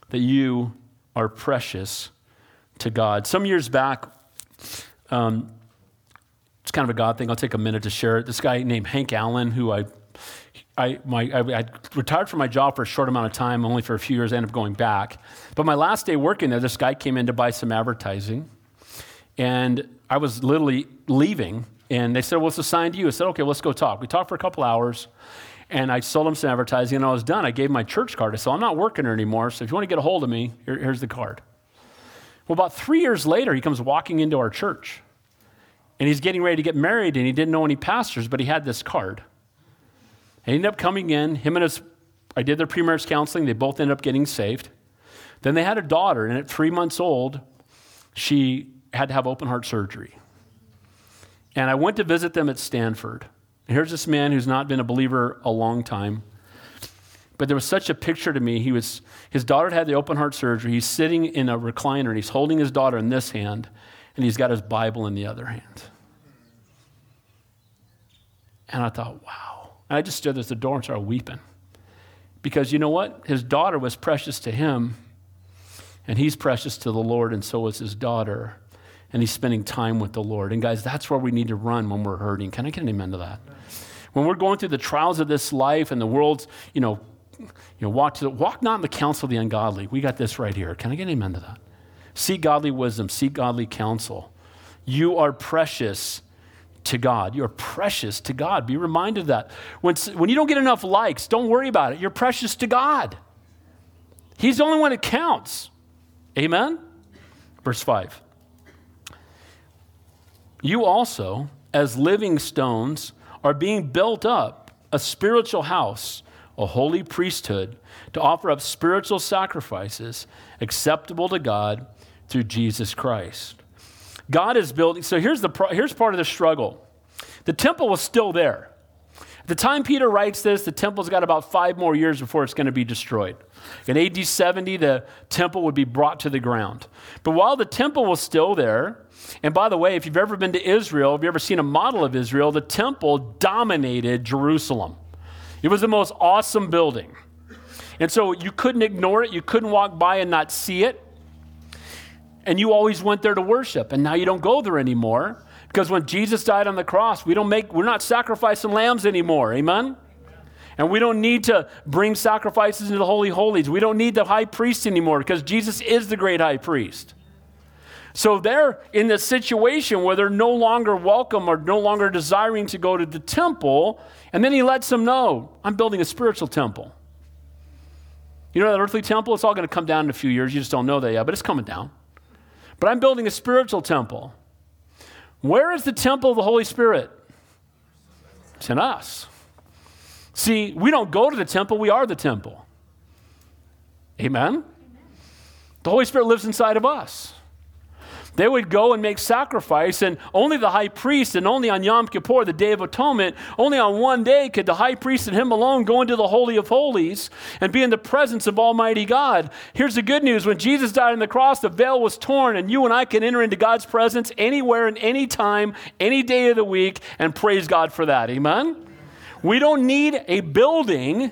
that you are precious to God. Some years back, um, it's kind of a God thing. I'll take a minute to share it. This guy named Hank Allen, who I I, my, I, retired from my job for a short amount of time, only for a few years. I ended up going back. But my last day working there, this guy came in to buy some advertising. And I was literally leaving. And they said, Well, it's assigned to you. I said, Okay, let's go talk. We talked for a couple hours. And I sold him some advertising. And I was done. I gave my church card. I said, I'm not working here anymore. So if you want to get a hold of me, here, here's the card. Well, about three years later, he comes walking into our church. And he's getting ready to get married. And he didn't know any pastors, but he had this card. He ended up coming in. Him and his, I did their pre-marriage counseling. They both ended up getting saved. Then they had a daughter, and at three months old, she had to have open heart surgery. And I went to visit them at Stanford. And here's this man who's not been a believer a long time. But there was such a picture to me. He was, his daughter had the open heart surgery. He's sitting in a recliner and he's holding his daughter in this hand, and he's got his Bible in the other hand. And I thought, wow. And I just stood at the door and started weeping. Because you know what? His daughter was precious to him, and he's precious to the Lord, and so is his daughter. And he's spending time with the Lord. And guys, that's where we need to run when we're hurting. Can I get an amen to that? When we're going through the trials of this life and the world's, you know, you know, walk, to the, walk not in the counsel of the ungodly. We got this right here. Can I get an amen to that? Seek godly wisdom, seek godly counsel. You are precious to God. You're precious to God. Be reminded of that. When, when you don't get enough likes, don't worry about it. You're precious to God. He's the only one that counts. Amen? Verse 5. You also, as living stones, are being built up a spiritual house, a holy priesthood, to offer up spiritual sacrifices acceptable to God through Jesus Christ. God is building. So here's, the, here's part of the struggle the temple was still there. At the time Peter writes this, the temple's got about five more years before it's going to be destroyed. In AD 70, the temple would be brought to the ground. But while the temple was still there, and by the way, if you've ever been to Israel, if you've ever seen a model of Israel, the temple dominated Jerusalem. It was the most awesome building. And so you couldn't ignore it, you couldn't walk by and not see it and you always went there to worship, and now you don't go there anymore because when Jesus died on the cross, we don't make we're not sacrificing lambs anymore. Amen. And we don't need to bring sacrifices into the Holy Holies. We don't need the high priest anymore because Jesus is the great high priest. So they're in this situation where they're no longer welcome or no longer desiring to go to the temple. And then he lets them know I'm building a spiritual temple. You know that earthly temple? It's all going to come down in a few years. You just don't know that yet, but it's coming down. But I'm building a spiritual temple. Where is the temple of the Holy Spirit? It's in us. See, we don't go to the temple, we are the temple. Amen? The Holy Spirit lives inside of us. They would go and make sacrifice, and only the high priest, and only on Yom Kippur, the Day of Atonement, only on one day could the high priest and him alone go into the Holy of Holies and be in the presence of Almighty God. Here's the good news when Jesus died on the cross, the veil was torn, and you and I can enter into God's presence anywhere and any time, any day of the week, and praise God for that. Amen? We don't need a building.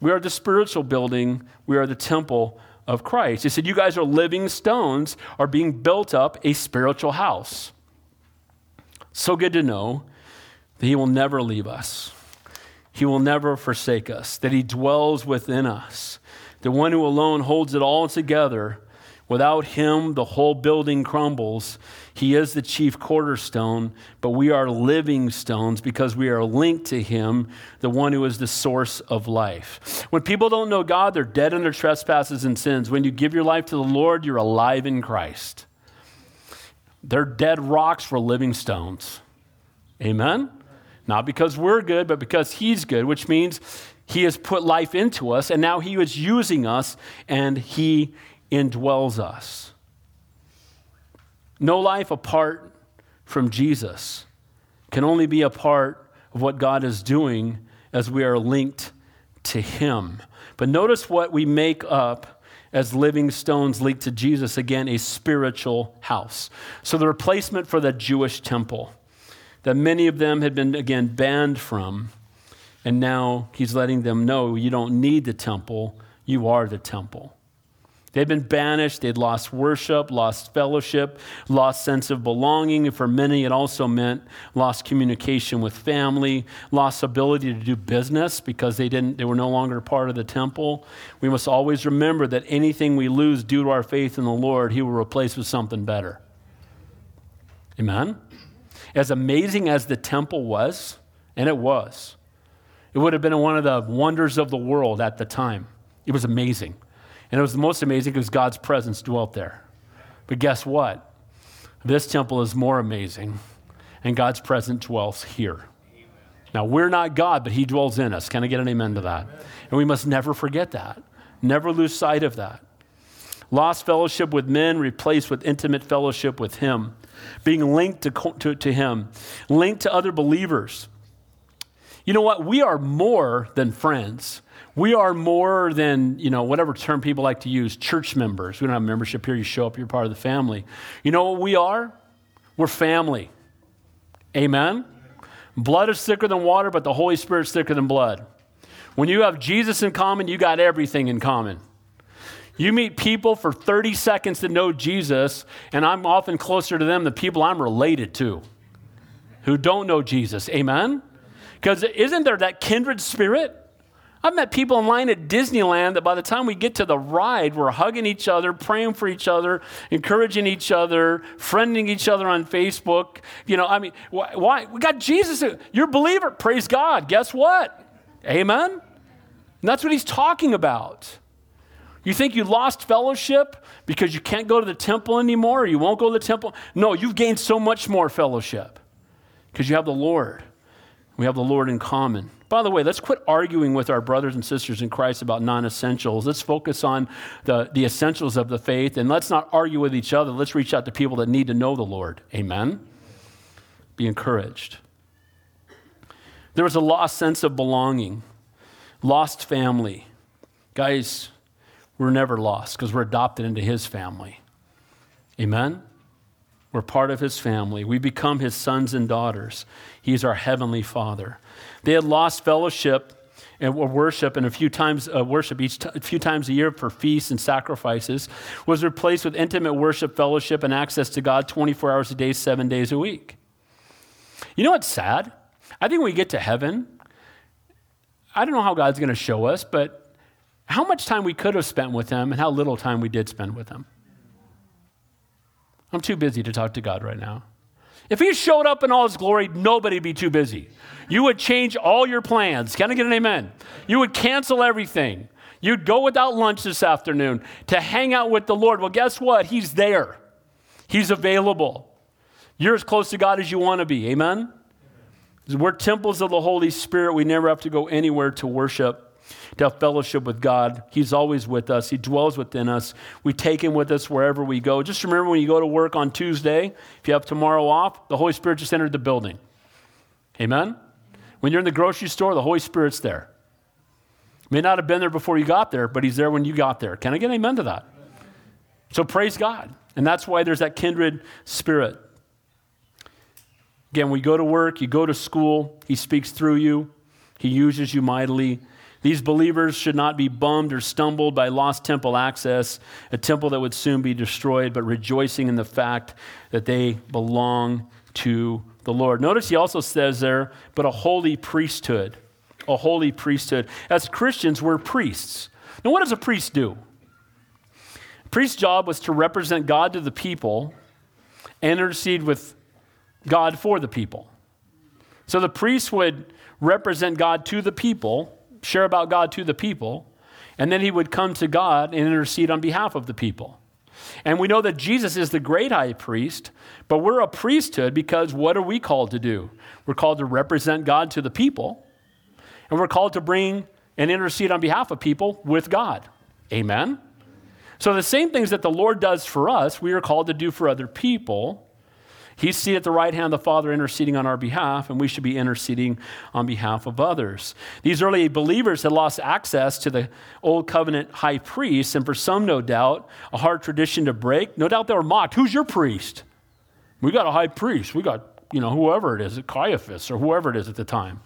We are the spiritual building, we are the temple of Christ. He said, You guys are living stones, are being built up a spiritual house. So good to know that He will never leave us, He will never forsake us, that He dwells within us, the one who alone holds it all together. Without Him, the whole building crumbles. He is the chief cornerstone, but we are living stones because we are linked to Him, the one who is the source of life. When people don't know God, they're dead in their trespasses and sins. When you give your life to the Lord, you're alive in Christ. They're dead rocks for living stones. Amen? Not because we're good, but because He's good, which means He has put life into us, and now He is using us, and He indwells us. No life apart from Jesus can only be a part of what God is doing as we are linked to Him. But notice what we make up as living stones linked to Jesus again, a spiritual house. So, the replacement for the Jewish temple that many of them had been again banned from, and now He's letting them know you don't need the temple, you are the temple. They'd been banished, they'd lost worship, lost fellowship, lost sense of belonging. And for many, it also meant lost communication with family, lost ability to do business because they, didn't, they were no longer part of the temple. We must always remember that anything we lose due to our faith in the Lord, He will replace with something better. Amen? As amazing as the temple was, and it was, it would have been one of the wonders of the world at the time. It was amazing. And it was the most amazing because God's presence dwelt there. But guess what? This temple is more amazing, and God's presence dwells here. Now, we're not God, but He dwells in us. Can I get an amen to that? And we must never forget that, never lose sight of that. Lost fellowship with men replaced with intimate fellowship with Him, being linked to, to, to Him, linked to other believers. You know what? We are more than friends. We are more than, you know, whatever term people like to use, church members. We don't have membership here. You show up, you're part of the family. You know what we are? We're family. Amen? Blood is thicker than water, but the Holy Spirit's thicker than blood. When you have Jesus in common, you got everything in common. You meet people for 30 seconds that know Jesus, and I'm often closer to them than people I'm related to who don't know Jesus. Amen? Because isn't there that kindred spirit? I've met people in line at Disneyland that by the time we get to the ride, we're hugging each other, praying for each other, encouraging each other, friending each other on Facebook. You know, I mean, why? why? We got Jesus. You're a believer. Praise God. Guess what? Amen? And that's what he's talking about. You think you lost fellowship because you can't go to the temple anymore or you won't go to the temple? No, you've gained so much more fellowship because you have the Lord. We have the Lord in common. By the way, let's quit arguing with our brothers and sisters in Christ about non essentials. Let's focus on the, the essentials of the faith and let's not argue with each other. Let's reach out to people that need to know the Lord. Amen? Be encouraged. There was a lost sense of belonging, lost family. Guys, we're never lost because we're adopted into His family. Amen? We're part of His family. We become His sons and daughters. He's our heavenly Father. They had lost fellowship and worship and a few times uh, worship each t- a few times a year for feasts and sacrifices was replaced with intimate worship fellowship and access to god 24 hours a day seven days a week. You know what's sad? I think when we get to heaven i don't know how god's going to show us but how much time we could have spent with him and how little time we did spend with him. I'm too busy to talk to god right now if he showed up in all his glory, nobody'd be too busy. You would change all your plans. Can I get an amen? You would cancel everything. You'd go without lunch this afternoon to hang out with the Lord. Well, guess what? He's there, He's available. You're as close to God as you want to be. Amen? We're temples of the Holy Spirit. We never have to go anywhere to worship, to have fellowship with God. He's always with us, He dwells within us. We take Him with us wherever we go. Just remember when you go to work on Tuesday, if you have tomorrow off, the Holy Spirit just entered the building. Amen? When you're in the grocery store, the Holy Spirit's there. May not have been there before you got there, but He's there when you got there. Can I get amen to that? So praise God. And that's why there's that kindred spirit. Again, we go to work, you go to school, He speaks through you, He uses you mightily. These believers should not be bummed or stumbled by lost temple access, a temple that would soon be destroyed, but rejoicing in the fact that they belong to the Lord. Notice he also says there, but a holy priesthood. A holy priesthood. As Christians, we're priests. Now, what does a priest do? A priest's job was to represent God to the people and intercede with God for the people. So the priest would represent God to the people, share about God to the people, and then he would come to God and intercede on behalf of the people. And we know that Jesus is the great high priest, but we're a priesthood because what are we called to do? We're called to represent God to the people, and we're called to bring and intercede on behalf of people with God. Amen? So the same things that the Lord does for us, we are called to do for other people. He's seated at the right hand of the Father interceding on our behalf, and we should be interceding on behalf of others. These early believers had lost access to the old covenant high priest, and for some, no doubt, a hard tradition to break. No doubt they were mocked. Who's your priest? We got a high priest. We got, you know, whoever it is, Caiaphas or whoever it is at the time.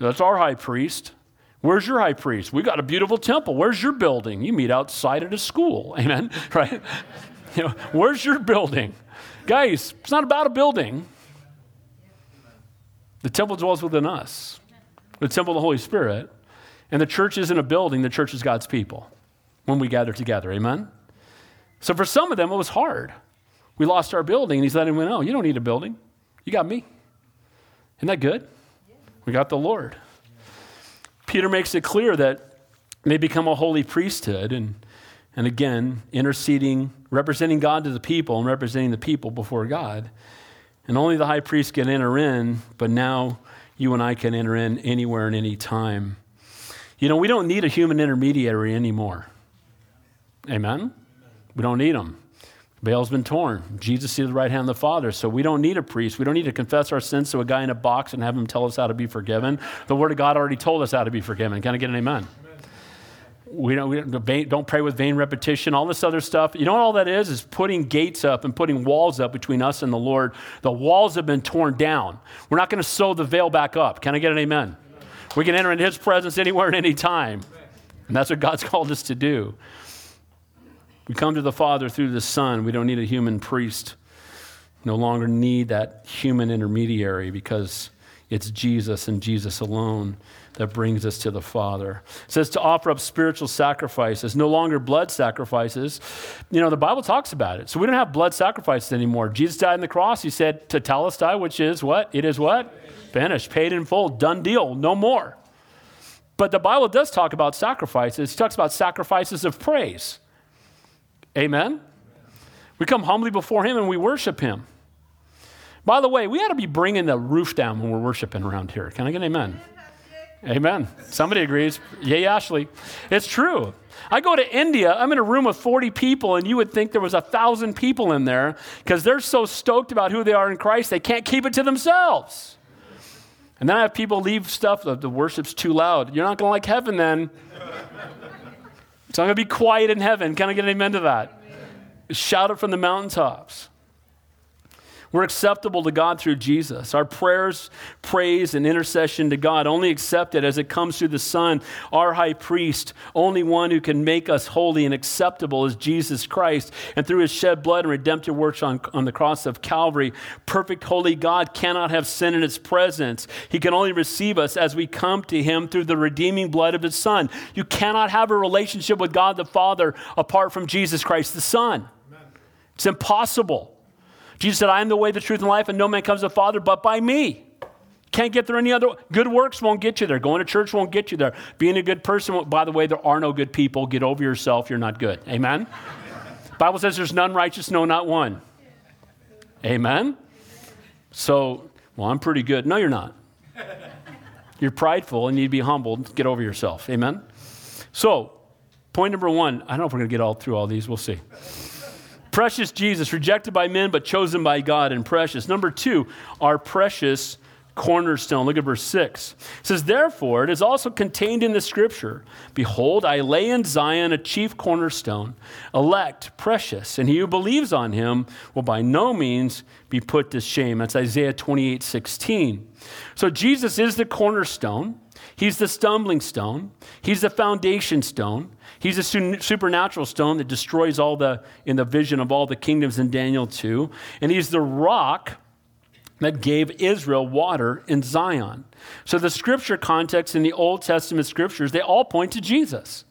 That's our high priest. Where's your high priest? We got a beautiful temple. Where's your building? You meet outside at a school. Amen. Right? You know, where's your building? Guys, it's not about a building. The temple dwells within us, the temple of the Holy Spirit. And the church isn't a building, the church is God's people when we gather together. Amen? So for some of them, it was hard. We lost our building, and he's letting them know, you don't need a building. You got me. Isn't that good? We got the Lord. Peter makes it clear that they become a holy priesthood, and and again, interceding, representing God to the people and representing the people before God. And only the high priest can enter in, but now you and I can enter in anywhere and any time. You know, we don't need a human intermediary anymore. Amen? We don't need them. Veil's been torn. Jesus seated the right hand of the Father. So we don't need a priest. We don't need to confess our sins to a guy in a box and have him tell us how to be forgiven. The Word of God already told us how to be forgiven. Can I get an amen? We don't, we don't, don't pray with vain repetition, all this other stuff. You know what all that is? Is putting gates up and putting walls up between us and the Lord. The walls have been torn down. We're not going to sew the veil back up. Can I get an amen? amen. We can enter in His presence anywhere and any time. And that's what God's called us to do. We come to the Father through the Son. We don't need a human priest. No longer need that human intermediary because it's Jesus and Jesus alone that brings us to the Father. It says to offer up spiritual sacrifices, no longer blood sacrifices. You know, the Bible talks about it. So we don't have blood sacrifices anymore. Jesus died on the cross. He said to tetelestai, which is what? It is what? Finished, paid in full, done deal, no more. But the Bible does talk about sacrifices. It talks about sacrifices of praise. Amen? We come humbly before Him and we worship Him. By the way, we ought to be bringing the roof down when we're worshiping around here. Can I get an amen? Amen. Somebody agrees. Yay, Ashley. It's true. I go to India, I'm in a room with 40 people, and you would think there was a thousand people in there because they're so stoked about who they are in Christ, they can't keep it to themselves. And then I have people leave stuff, the, the worship's too loud. You're not going to like heaven then. so I'm going to be quiet in heaven. Can I get an amen to that? Shout it from the mountaintops. We're acceptable to God through Jesus. Our prayers, praise, and intercession to God only accepted as it comes through the Son, our high priest, only one who can make us holy and acceptable is Jesus Christ. And through his shed blood and redemptive works on, on the cross of Calvary, perfect, holy God cannot have sin in his presence. He can only receive us as we come to him through the redeeming blood of his Son. You cannot have a relationship with God the Father apart from Jesus Christ the Son. Amen. It's impossible. Jesus said, I am the way, the truth, and life, and no man comes to the Father but by me. Can't get there any other good works won't get you there. Going to church won't get you there. Being a good person, by the way, there are no good people. Get over yourself. You're not good. Amen. Bible says there's none righteous, no, not one. Amen. So, well, I'm pretty good. No, you're not. You're prideful and you need to be humbled. Get over yourself. Amen? So, point number one I don't know if we're going to get all through all these. We'll see. Precious Jesus, rejected by men but chosen by God and precious. Number two, our precious cornerstone. Look at verse 6. It says, Therefore, it is also contained in the scripture Behold, I lay in Zion a chief cornerstone, elect, precious, and he who believes on him will by no means be put to shame. That's Isaiah 28 16. So Jesus is the cornerstone. He's the stumbling stone. He's the foundation stone. He's a supernatural stone that destroys all the, in the vision of all the kingdoms in Daniel 2. And he's the rock that gave Israel water in Zion. So the scripture context in the Old Testament scriptures, they all point to Jesus.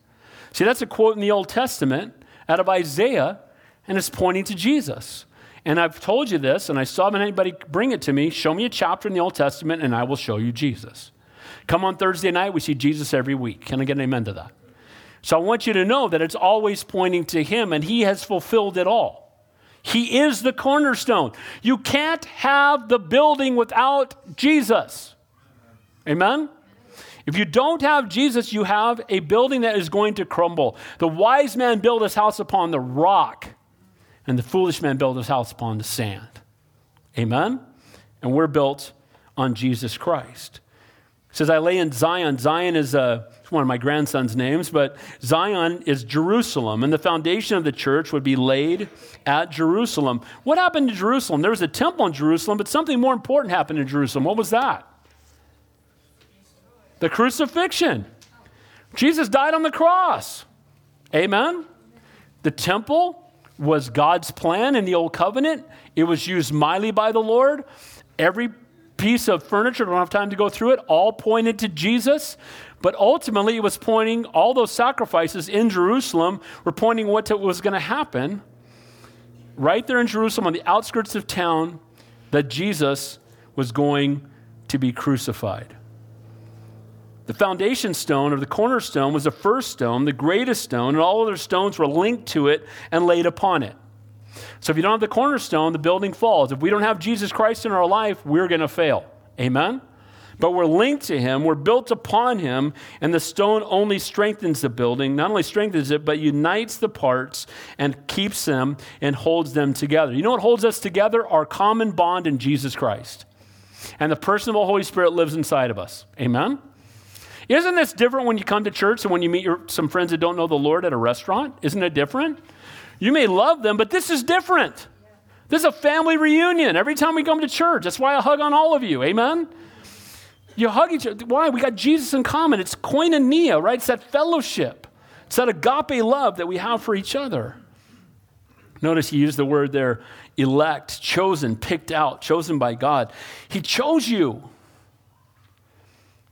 See, that's a quote in the Old Testament out of Isaiah, and it's pointing to Jesus. And I've told you this, and I saw anybody bring it to me. Show me a chapter in the Old Testament, and I will show you Jesus. Come on Thursday night, we see Jesus every week. Can I get an amen to that? So I want you to know that it's always pointing to Him, and He has fulfilled it all. He is the cornerstone. You can't have the building without Jesus. Amen? If you don't have Jesus, you have a building that is going to crumble. The wise man built his house upon the rock, and the foolish man built his house upon the sand. Amen? And we're built on Jesus Christ. It says, I lay in Zion. Zion is a it's one of my grandson's names, but Zion is Jerusalem, and the foundation of the church would be laid at Jerusalem. What happened to Jerusalem? There was a temple in Jerusalem, but something more important happened in Jerusalem. What was that? The crucifixion. Jesus died on the cross. Amen? The temple was God's plan in the old covenant. It was used mightily by the Lord. Every piece of furniture, I don't have time to go through it, all pointed to Jesus. But ultimately, it was pointing, all those sacrifices in Jerusalem were pointing what was going to happen right there in Jerusalem on the outskirts of town that Jesus was going to be crucified. The foundation stone or the cornerstone was the first stone, the greatest stone, and all other stones were linked to it and laid upon it. So if you don't have the cornerstone, the building falls. If we don't have Jesus Christ in our life, we're going to fail. Amen? But we're linked to him, we're built upon him, and the stone only strengthens the building, not only strengthens it, but unites the parts and keeps them and holds them together. You know what holds us together? Our common bond in Jesus Christ. And the person of the Holy Spirit lives inside of us. Amen? Isn't this different when you come to church and when you meet your, some friends that don't know the Lord at a restaurant? Isn't it different? You may love them, but this is different. This is a family reunion every time we come to church. That's why I hug on all of you. Amen? You hug each other. Why? We got Jesus in common. It's koinonia, right? It's that fellowship. It's that agape love that we have for each other. Notice he used the word there elect, chosen, picked out, chosen by God. He chose you.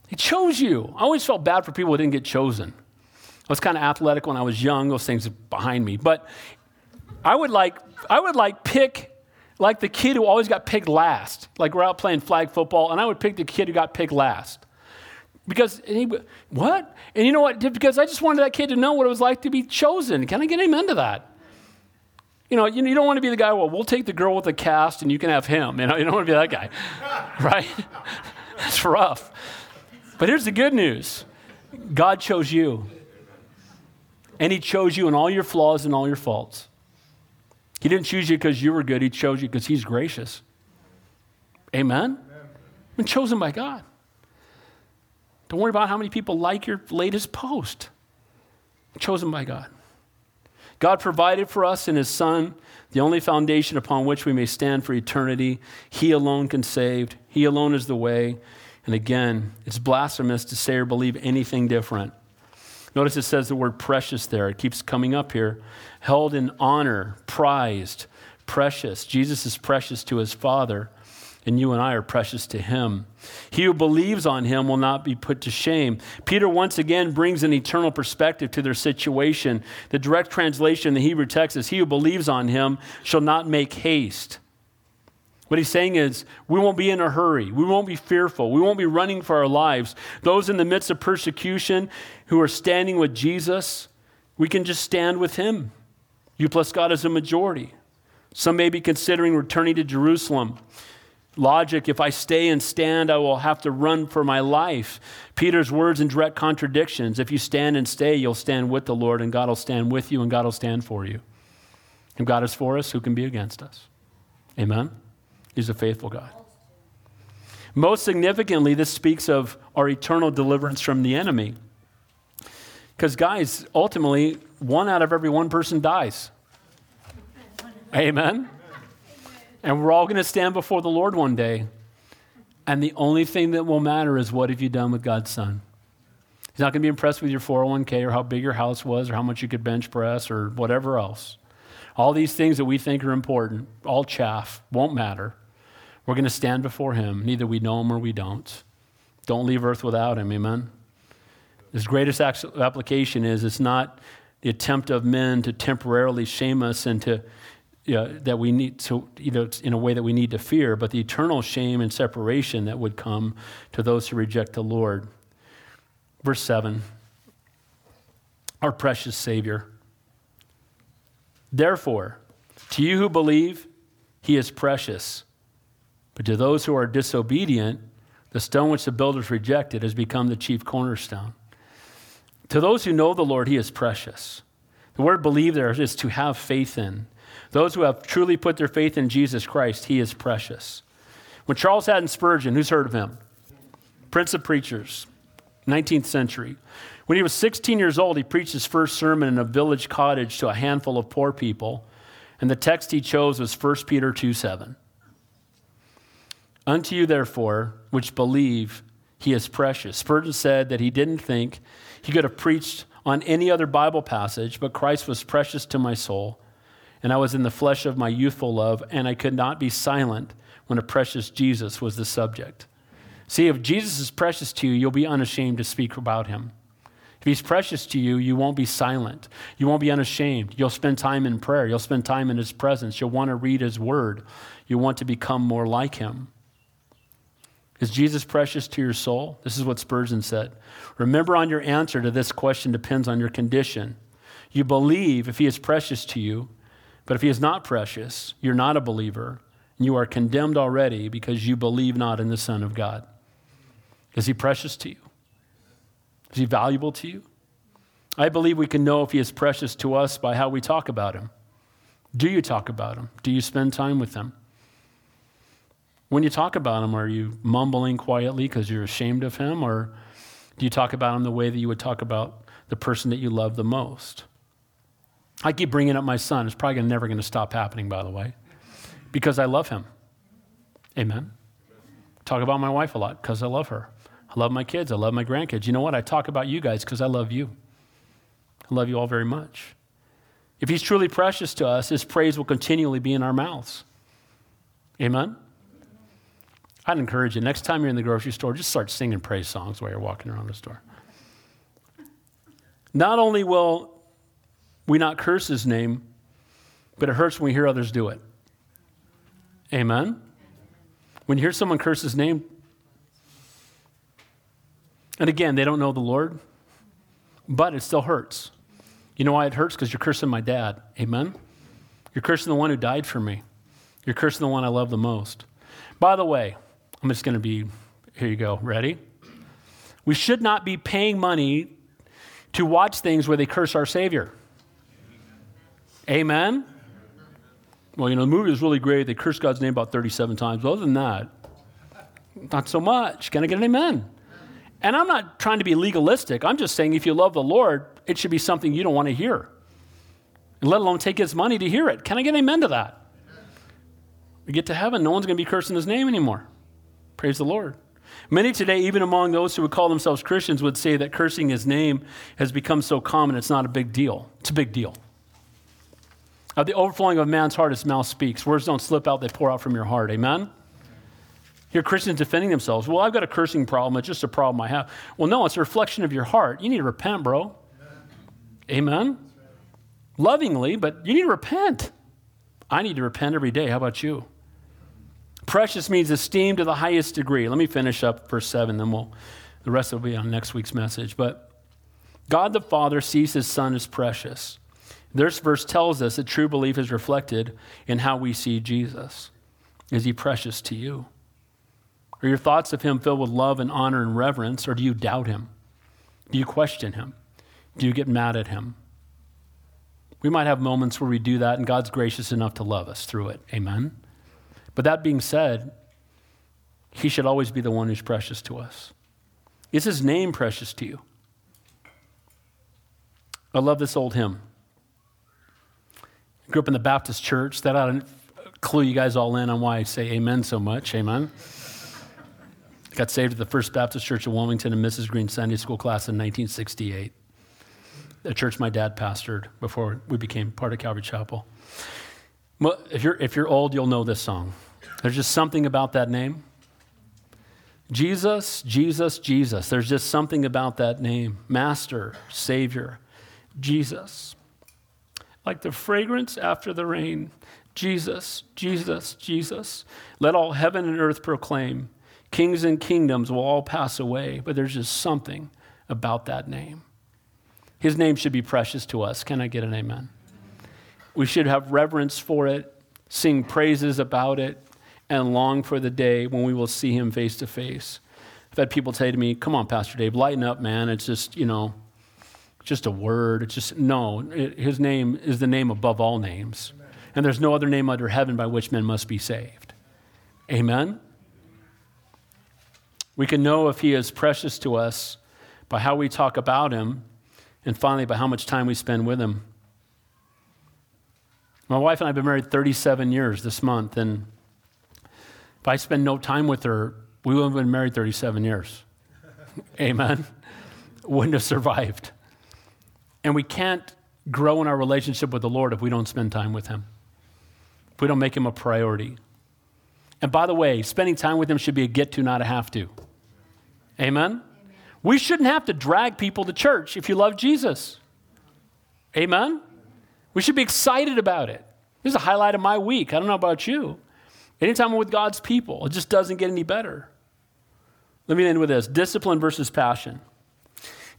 He chose you. I always felt bad for people who didn't get chosen. I was kind of athletic when I was young. Those things behind me. But I would like, I would like pick like the kid who always got picked last. Like we're out playing flag football, and I would pick the kid who got picked last. Because he, what? And you know what? Because I just wanted that kid to know what it was like to be chosen. Can I get amen to that? You know, you, you don't want to be the guy, well, we'll take the girl with the cast and you can have him. You know, you don't want to be that guy, right? That's rough. But here's the good news God chose you. And He chose you in all your flaws and all your faults. He didn't choose you because you were good, He chose you because He's gracious. Amen? Amen? Been chosen by God. Don't worry about how many people like your latest post. Chosen by God. God provided for us in His Son the only foundation upon which we may stand for eternity. He alone can save, He alone is the way. And again, it's blasphemous to say or believe anything different. Notice it says the word precious there. It keeps coming up here. Held in honor, prized, precious. Jesus is precious to his Father, and you and I are precious to him. He who believes on him will not be put to shame. Peter once again brings an eternal perspective to their situation. The direct translation in the Hebrew text is He who believes on him shall not make haste. What he's saying is, we won't be in a hurry. We won't be fearful. We won't be running for our lives. Those in the midst of persecution who are standing with Jesus, we can just stand with him. You plus God is a majority. Some may be considering returning to Jerusalem. logic if I stay and stand, I will have to run for my life. Peter's words in direct contradictions. If you stand and stay, you'll stand with the Lord, and God will stand with you, and God will stand for you. If God is for us, who can be against us? Amen? He's a faithful God. Most significantly, this speaks of our eternal deliverance from the enemy. Because, guys, ultimately, one out of every one person dies. Amen? And we're all going to stand before the Lord one day. And the only thing that will matter is what have you done with God's Son? He's not going to be impressed with your 401k or how big your house was or how much you could bench press or whatever else. All these things that we think are important, all chaff, won't matter. We're going to stand before Him. Neither we know Him or we don't. Don't leave earth without Him. Amen. His greatest application is it's not the attempt of men to temporarily shame us and to you know, that we need to, you know, in a way that we need to fear, but the eternal shame and separation that would come to those who reject the Lord. Verse 7 Our precious Savior. Therefore, to you who believe, he is precious. But to those who are disobedient, the stone which the builders rejected has become the chief cornerstone. To those who know the Lord, he is precious. The word believe there is to have faith in. Those who have truly put their faith in Jesus Christ, he is precious. When Charles Haddon Spurgeon, who's heard of him? Prince of Preachers, 19th century. When he was 16 years old, he preached his first sermon in a village cottage to a handful of poor people, and the text he chose was 1 Peter 2 7. Unto you, therefore, which believe, he is precious. Spurgeon said that he didn't think he could have preached on any other Bible passage, but Christ was precious to my soul and I was in the flesh of my youthful love, and I could not be silent when a precious Jesus was the subject. See, if Jesus is precious to you, you'll be unashamed to speak about him. If he's precious to you, you won't be silent. You won't be unashamed. You'll spend time in prayer. You'll spend time in his presence. You'll want to read his word. You want to become more like him. Is Jesus precious to your soul? This is what Spurgeon said. Remember, on your answer to this question depends on your condition. You believe if he is precious to you, but if he is not precious, you're not a believer, and you are condemned already because you believe not in the Son of God. Is he precious to you? Is he valuable to you? I believe we can know if he is precious to us by how we talk about him. Do you talk about him? Do you spend time with him? When you talk about him, are you mumbling quietly because you're ashamed of him? Or do you talk about him the way that you would talk about the person that you love the most? I keep bringing up my son. It's probably never going to stop happening, by the way, because I love him. Amen. Talk about my wife a lot because I love her. I love my kids. I love my grandkids. You know what? I talk about you guys because I love you. I love you all very much. If he's truly precious to us, his praise will continually be in our mouths. Amen? I'd encourage you, next time you're in the grocery store, just start singing praise songs while you're walking around the store. Not only will we not curse his name, but it hurts when we hear others do it. Amen? When you hear someone curse his name, and again, they don't know the Lord, but it still hurts. You know why it hurts? Because you're cursing my dad. Amen? You're cursing the one who died for me. You're cursing the one I love the most. By the way, I'm just going to be, here you go. Ready? We should not be paying money to watch things where they curse our Savior. Amen? Well, you know, the movie was really great. They cursed God's name about 37 times. Other than that, not so much. Can I get an amen? And I'm not trying to be legalistic. I'm just saying if you love the Lord, it should be something you don't want to hear. And let alone take his money to hear it. Can I get an amen to that? We get to heaven, no one's going to be cursing his name anymore. Praise the Lord. Many today, even among those who would call themselves Christians, would say that cursing his name has become so common it's not a big deal. It's a big deal. Of the overflowing of man's heart, his mouth speaks. Words don't slip out, they pour out from your heart. Amen? Hear Christians defending themselves. Well, I've got a cursing problem. It's just a problem I have. Well, no, it's a reflection of your heart. You need to repent, bro. Amen? Amen? Lovingly, but you need to repent. I need to repent every day. How about you? Precious means esteemed to the highest degree. Let me finish up verse 7, then we'll, the rest will be on next week's message. But God the Father sees his Son as precious. This verse tells us that true belief is reflected in how we see Jesus. Is he precious to you? Are your thoughts of him filled with love and honor and reverence, or do you doubt him? Do you question him? Do you get mad at him? We might have moments where we do that, and God's gracious enough to love us through it. Amen? But that being said, he should always be the one who's precious to us. Is his name precious to you? I love this old hymn. Grew up in the Baptist church. That ought to clue you guys all in on why I say amen so much. Amen. Got saved at the First Baptist Church of Wilmington in Mrs. Green Sunday School class in 1968. The church my dad pastored before we became part of Calvary Chapel. Well, if you're, if you're old, you'll know this song. There's just something about that name. Jesus, Jesus, Jesus. There's just something about that name. Master, Savior, Jesus. Like the fragrance after the rain. Jesus, Jesus, Jesus. Let all heaven and earth proclaim. Kings and kingdoms will all pass away, but there's just something about that name. His name should be precious to us. Can I get an amen? We should have reverence for it, sing praises about it, and long for the day when we will see him face to face. I've had people say to me, Come on, Pastor Dave, lighten up, man. It's just, you know, just a word. It's just, no, it, his name is the name above all names. And there's no other name under heaven by which men must be saved. Amen? We can know if he is precious to us by how we talk about him, and finally, by how much time we spend with him. My wife and I have been married 37 years this month, and if I spend no time with her, we would have been married 37 years. Amen. Wouldn't have survived. And we can't grow in our relationship with the Lord if we don't spend time with Him, if we don't make Him a priority. And by the way, spending time with Him should be a get to, not a have to. Amen? Amen? We shouldn't have to drag people to church if you love Jesus. Amen? We should be excited about it. This is a highlight of my week. I don't know about you. Anytime I'm with God's people, it just doesn't get any better. Let me end with this discipline versus passion.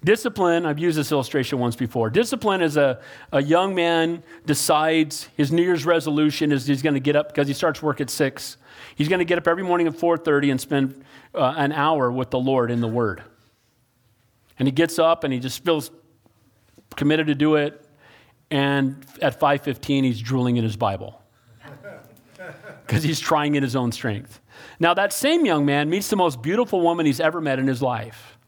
Discipline, I've used this illustration once before. Discipline is a, a young man decides his New Year's resolution is he's going to get up because he starts work at 6. He's going to get up every morning at 4.30 and spend uh, an hour with the Lord in the Word. And he gets up and he just feels committed to do it. And at 5.15, he's drooling in his Bible because he's trying in his own strength. Now, that same young man meets the most beautiful woman he's ever met in his life.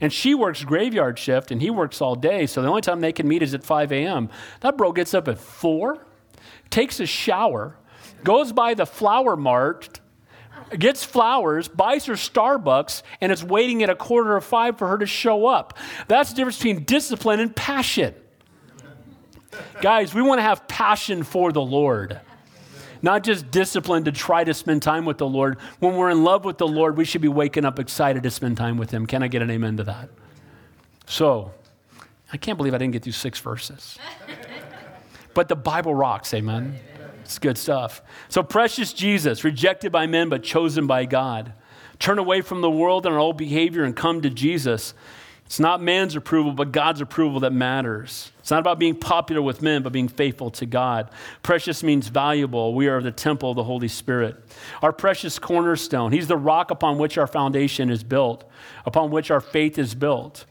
And she works graveyard shift and he works all day, so the only time they can meet is at 5 a.m. That bro gets up at 4, takes a shower, goes by the flower mart, gets flowers, buys her Starbucks, and is waiting at a quarter of five for her to show up. That's the difference between discipline and passion. Guys, we want to have passion for the Lord not just discipline to try to spend time with the Lord. When we're in love with the Lord, we should be waking up excited to spend time with Him. Can I get an amen to that? So, I can't believe I didn't get through six verses. but the Bible rocks, amen? It's good stuff. So, precious Jesus, rejected by men but chosen by God. Turn away from the world and our old behavior and come to Jesus. It's not man's approval, but God's approval that matters. It's not about being popular with men, but being faithful to God. Precious means valuable. We are the temple of the Holy Spirit. Our precious cornerstone. He's the rock upon which our foundation is built, upon which our faith is built.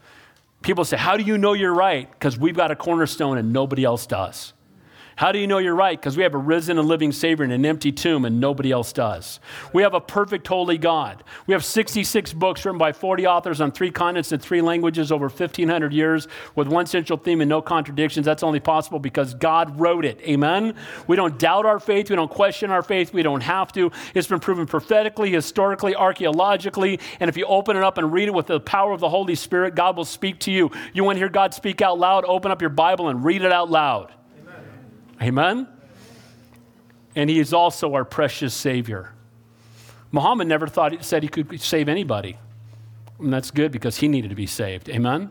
People say, How do you know you're right? Because we've got a cornerstone and nobody else does. How do you know you're right? Because we have a risen and living Savior in an empty tomb and nobody else does. We have a perfect, holy God. We have 66 books written by 40 authors on three continents and three languages over 1,500 years with one central theme and no contradictions. That's only possible because God wrote it. Amen? We don't doubt our faith. We don't question our faith. We don't have to. It's been proven prophetically, historically, archaeologically. And if you open it up and read it with the power of the Holy Spirit, God will speak to you. You want to hear God speak out loud? Open up your Bible and read it out loud. Amen? And he is also our precious Savior. Muhammad never thought he said he could save anybody. And that's good because he needed to be saved. Amen?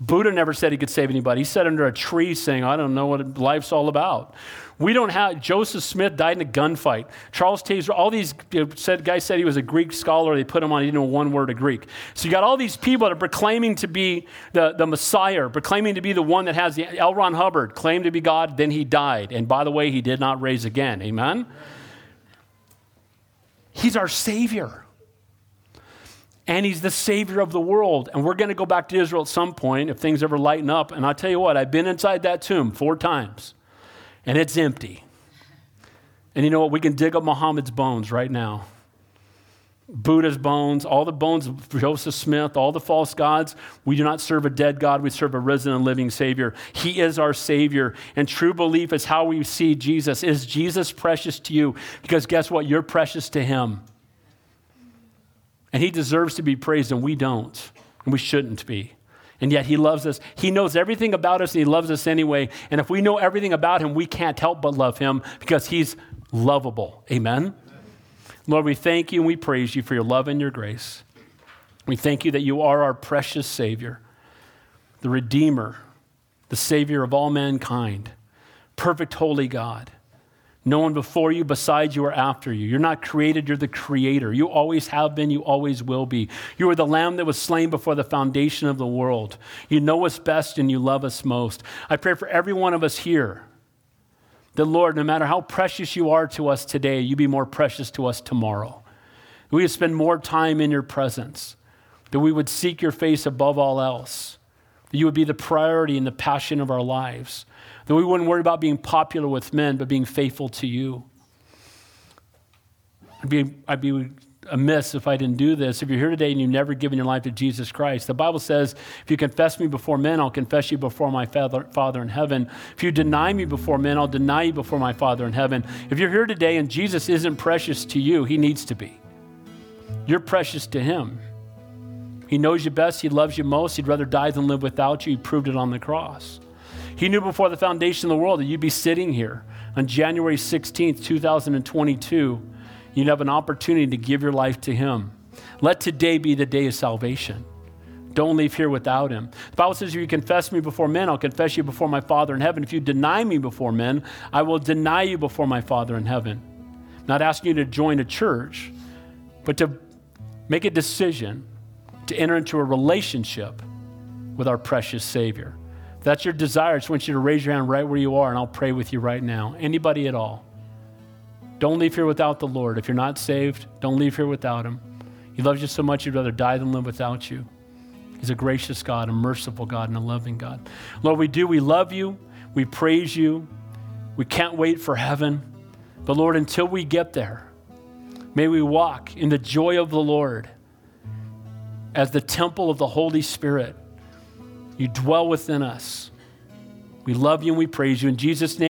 Buddha never said he could save anybody. He sat under a tree saying, I don't know what life's all about. We don't have, Joseph Smith died in a gunfight. Charles Taze, all these said, guys said he was a Greek scholar. They put him on, he didn't know one word of Greek. So you got all these people that are proclaiming to be the, the Messiah, proclaiming to be the one that has the, L. Ron Hubbard claimed to be God, then he died. And by the way, he did not raise again. Amen? He's our Savior. and he's the savior of the world. And we're going to go back to Israel at some point if things ever lighten up. And I'll tell you what, I've been inside that tomb four times, and it's empty. And you know what? We can dig up Muhammad's bones right now. Buddha's bones, all the bones of Joseph Smith, all the false gods. We do not serve a dead God, we serve a risen and living Savior. He is our Savior. And true belief is how we see Jesus. Is Jesus precious to you? Because guess what? You're precious to Him. And He deserves to be praised, and we don't. And we shouldn't be. And yet He loves us. He knows everything about us, and He loves us anyway. And if we know everything about Him, we can't help but love Him because He's lovable. Amen? Lord, we thank you and we praise you for your love and your grace. We thank you that you are our precious Savior, the Redeemer, the Savior of all mankind, perfect, holy God. No one before you, besides you, or after you. You're not created, you're the creator. You always have been, you always will be. You are the lamb that was slain before the foundation of the world. You know us best and you love us most. I pray for every one of us here that, Lord, no matter how precious you are to us today, you be more precious to us tomorrow. We would spend more time in your presence, that we would seek your face above all else, that you would be the priority and the passion of our lives, that we wouldn't worry about being popular with men, but being faithful to you. I'd be, I'd be amiss if I didn't do this. If you're here today and you've never given your life to Jesus Christ, the Bible says, if you confess me before men, I'll confess you before my Father, Father in heaven. If you deny me before men, I'll deny you before my Father in heaven. If you're here today and Jesus isn't precious to you, he needs to be. You're precious to him. He knows you best. He loves you most. He'd rather die than live without you. He proved it on the cross. He knew before the foundation of the world that you'd be sitting here on January 16th, 2022 you'd have an opportunity to give your life to Him. Let today be the day of salvation. Don't leave here without Him. The Bible says, If you confess me before men, I'll confess you before my Father in heaven. If you deny me before men, I will deny you before my Father in heaven. Not asking you to join a church, but to make a decision to enter into a relationship with our precious Savior. That's your desire, I just want you to raise your hand right where you are, and I'll pray with you right now. Anybody at all. Don't leave here without the Lord. If you're not saved, don't leave here without Him. He loves you so much, you'd rather die than live without you. He's a gracious God, a merciful God, and a loving God. Lord, we do. We love you. We praise you. We can't wait for heaven. But Lord, until we get there, may we walk in the joy of the Lord as the temple of the Holy Spirit. You dwell within us. We love you and we praise you. In Jesus' name,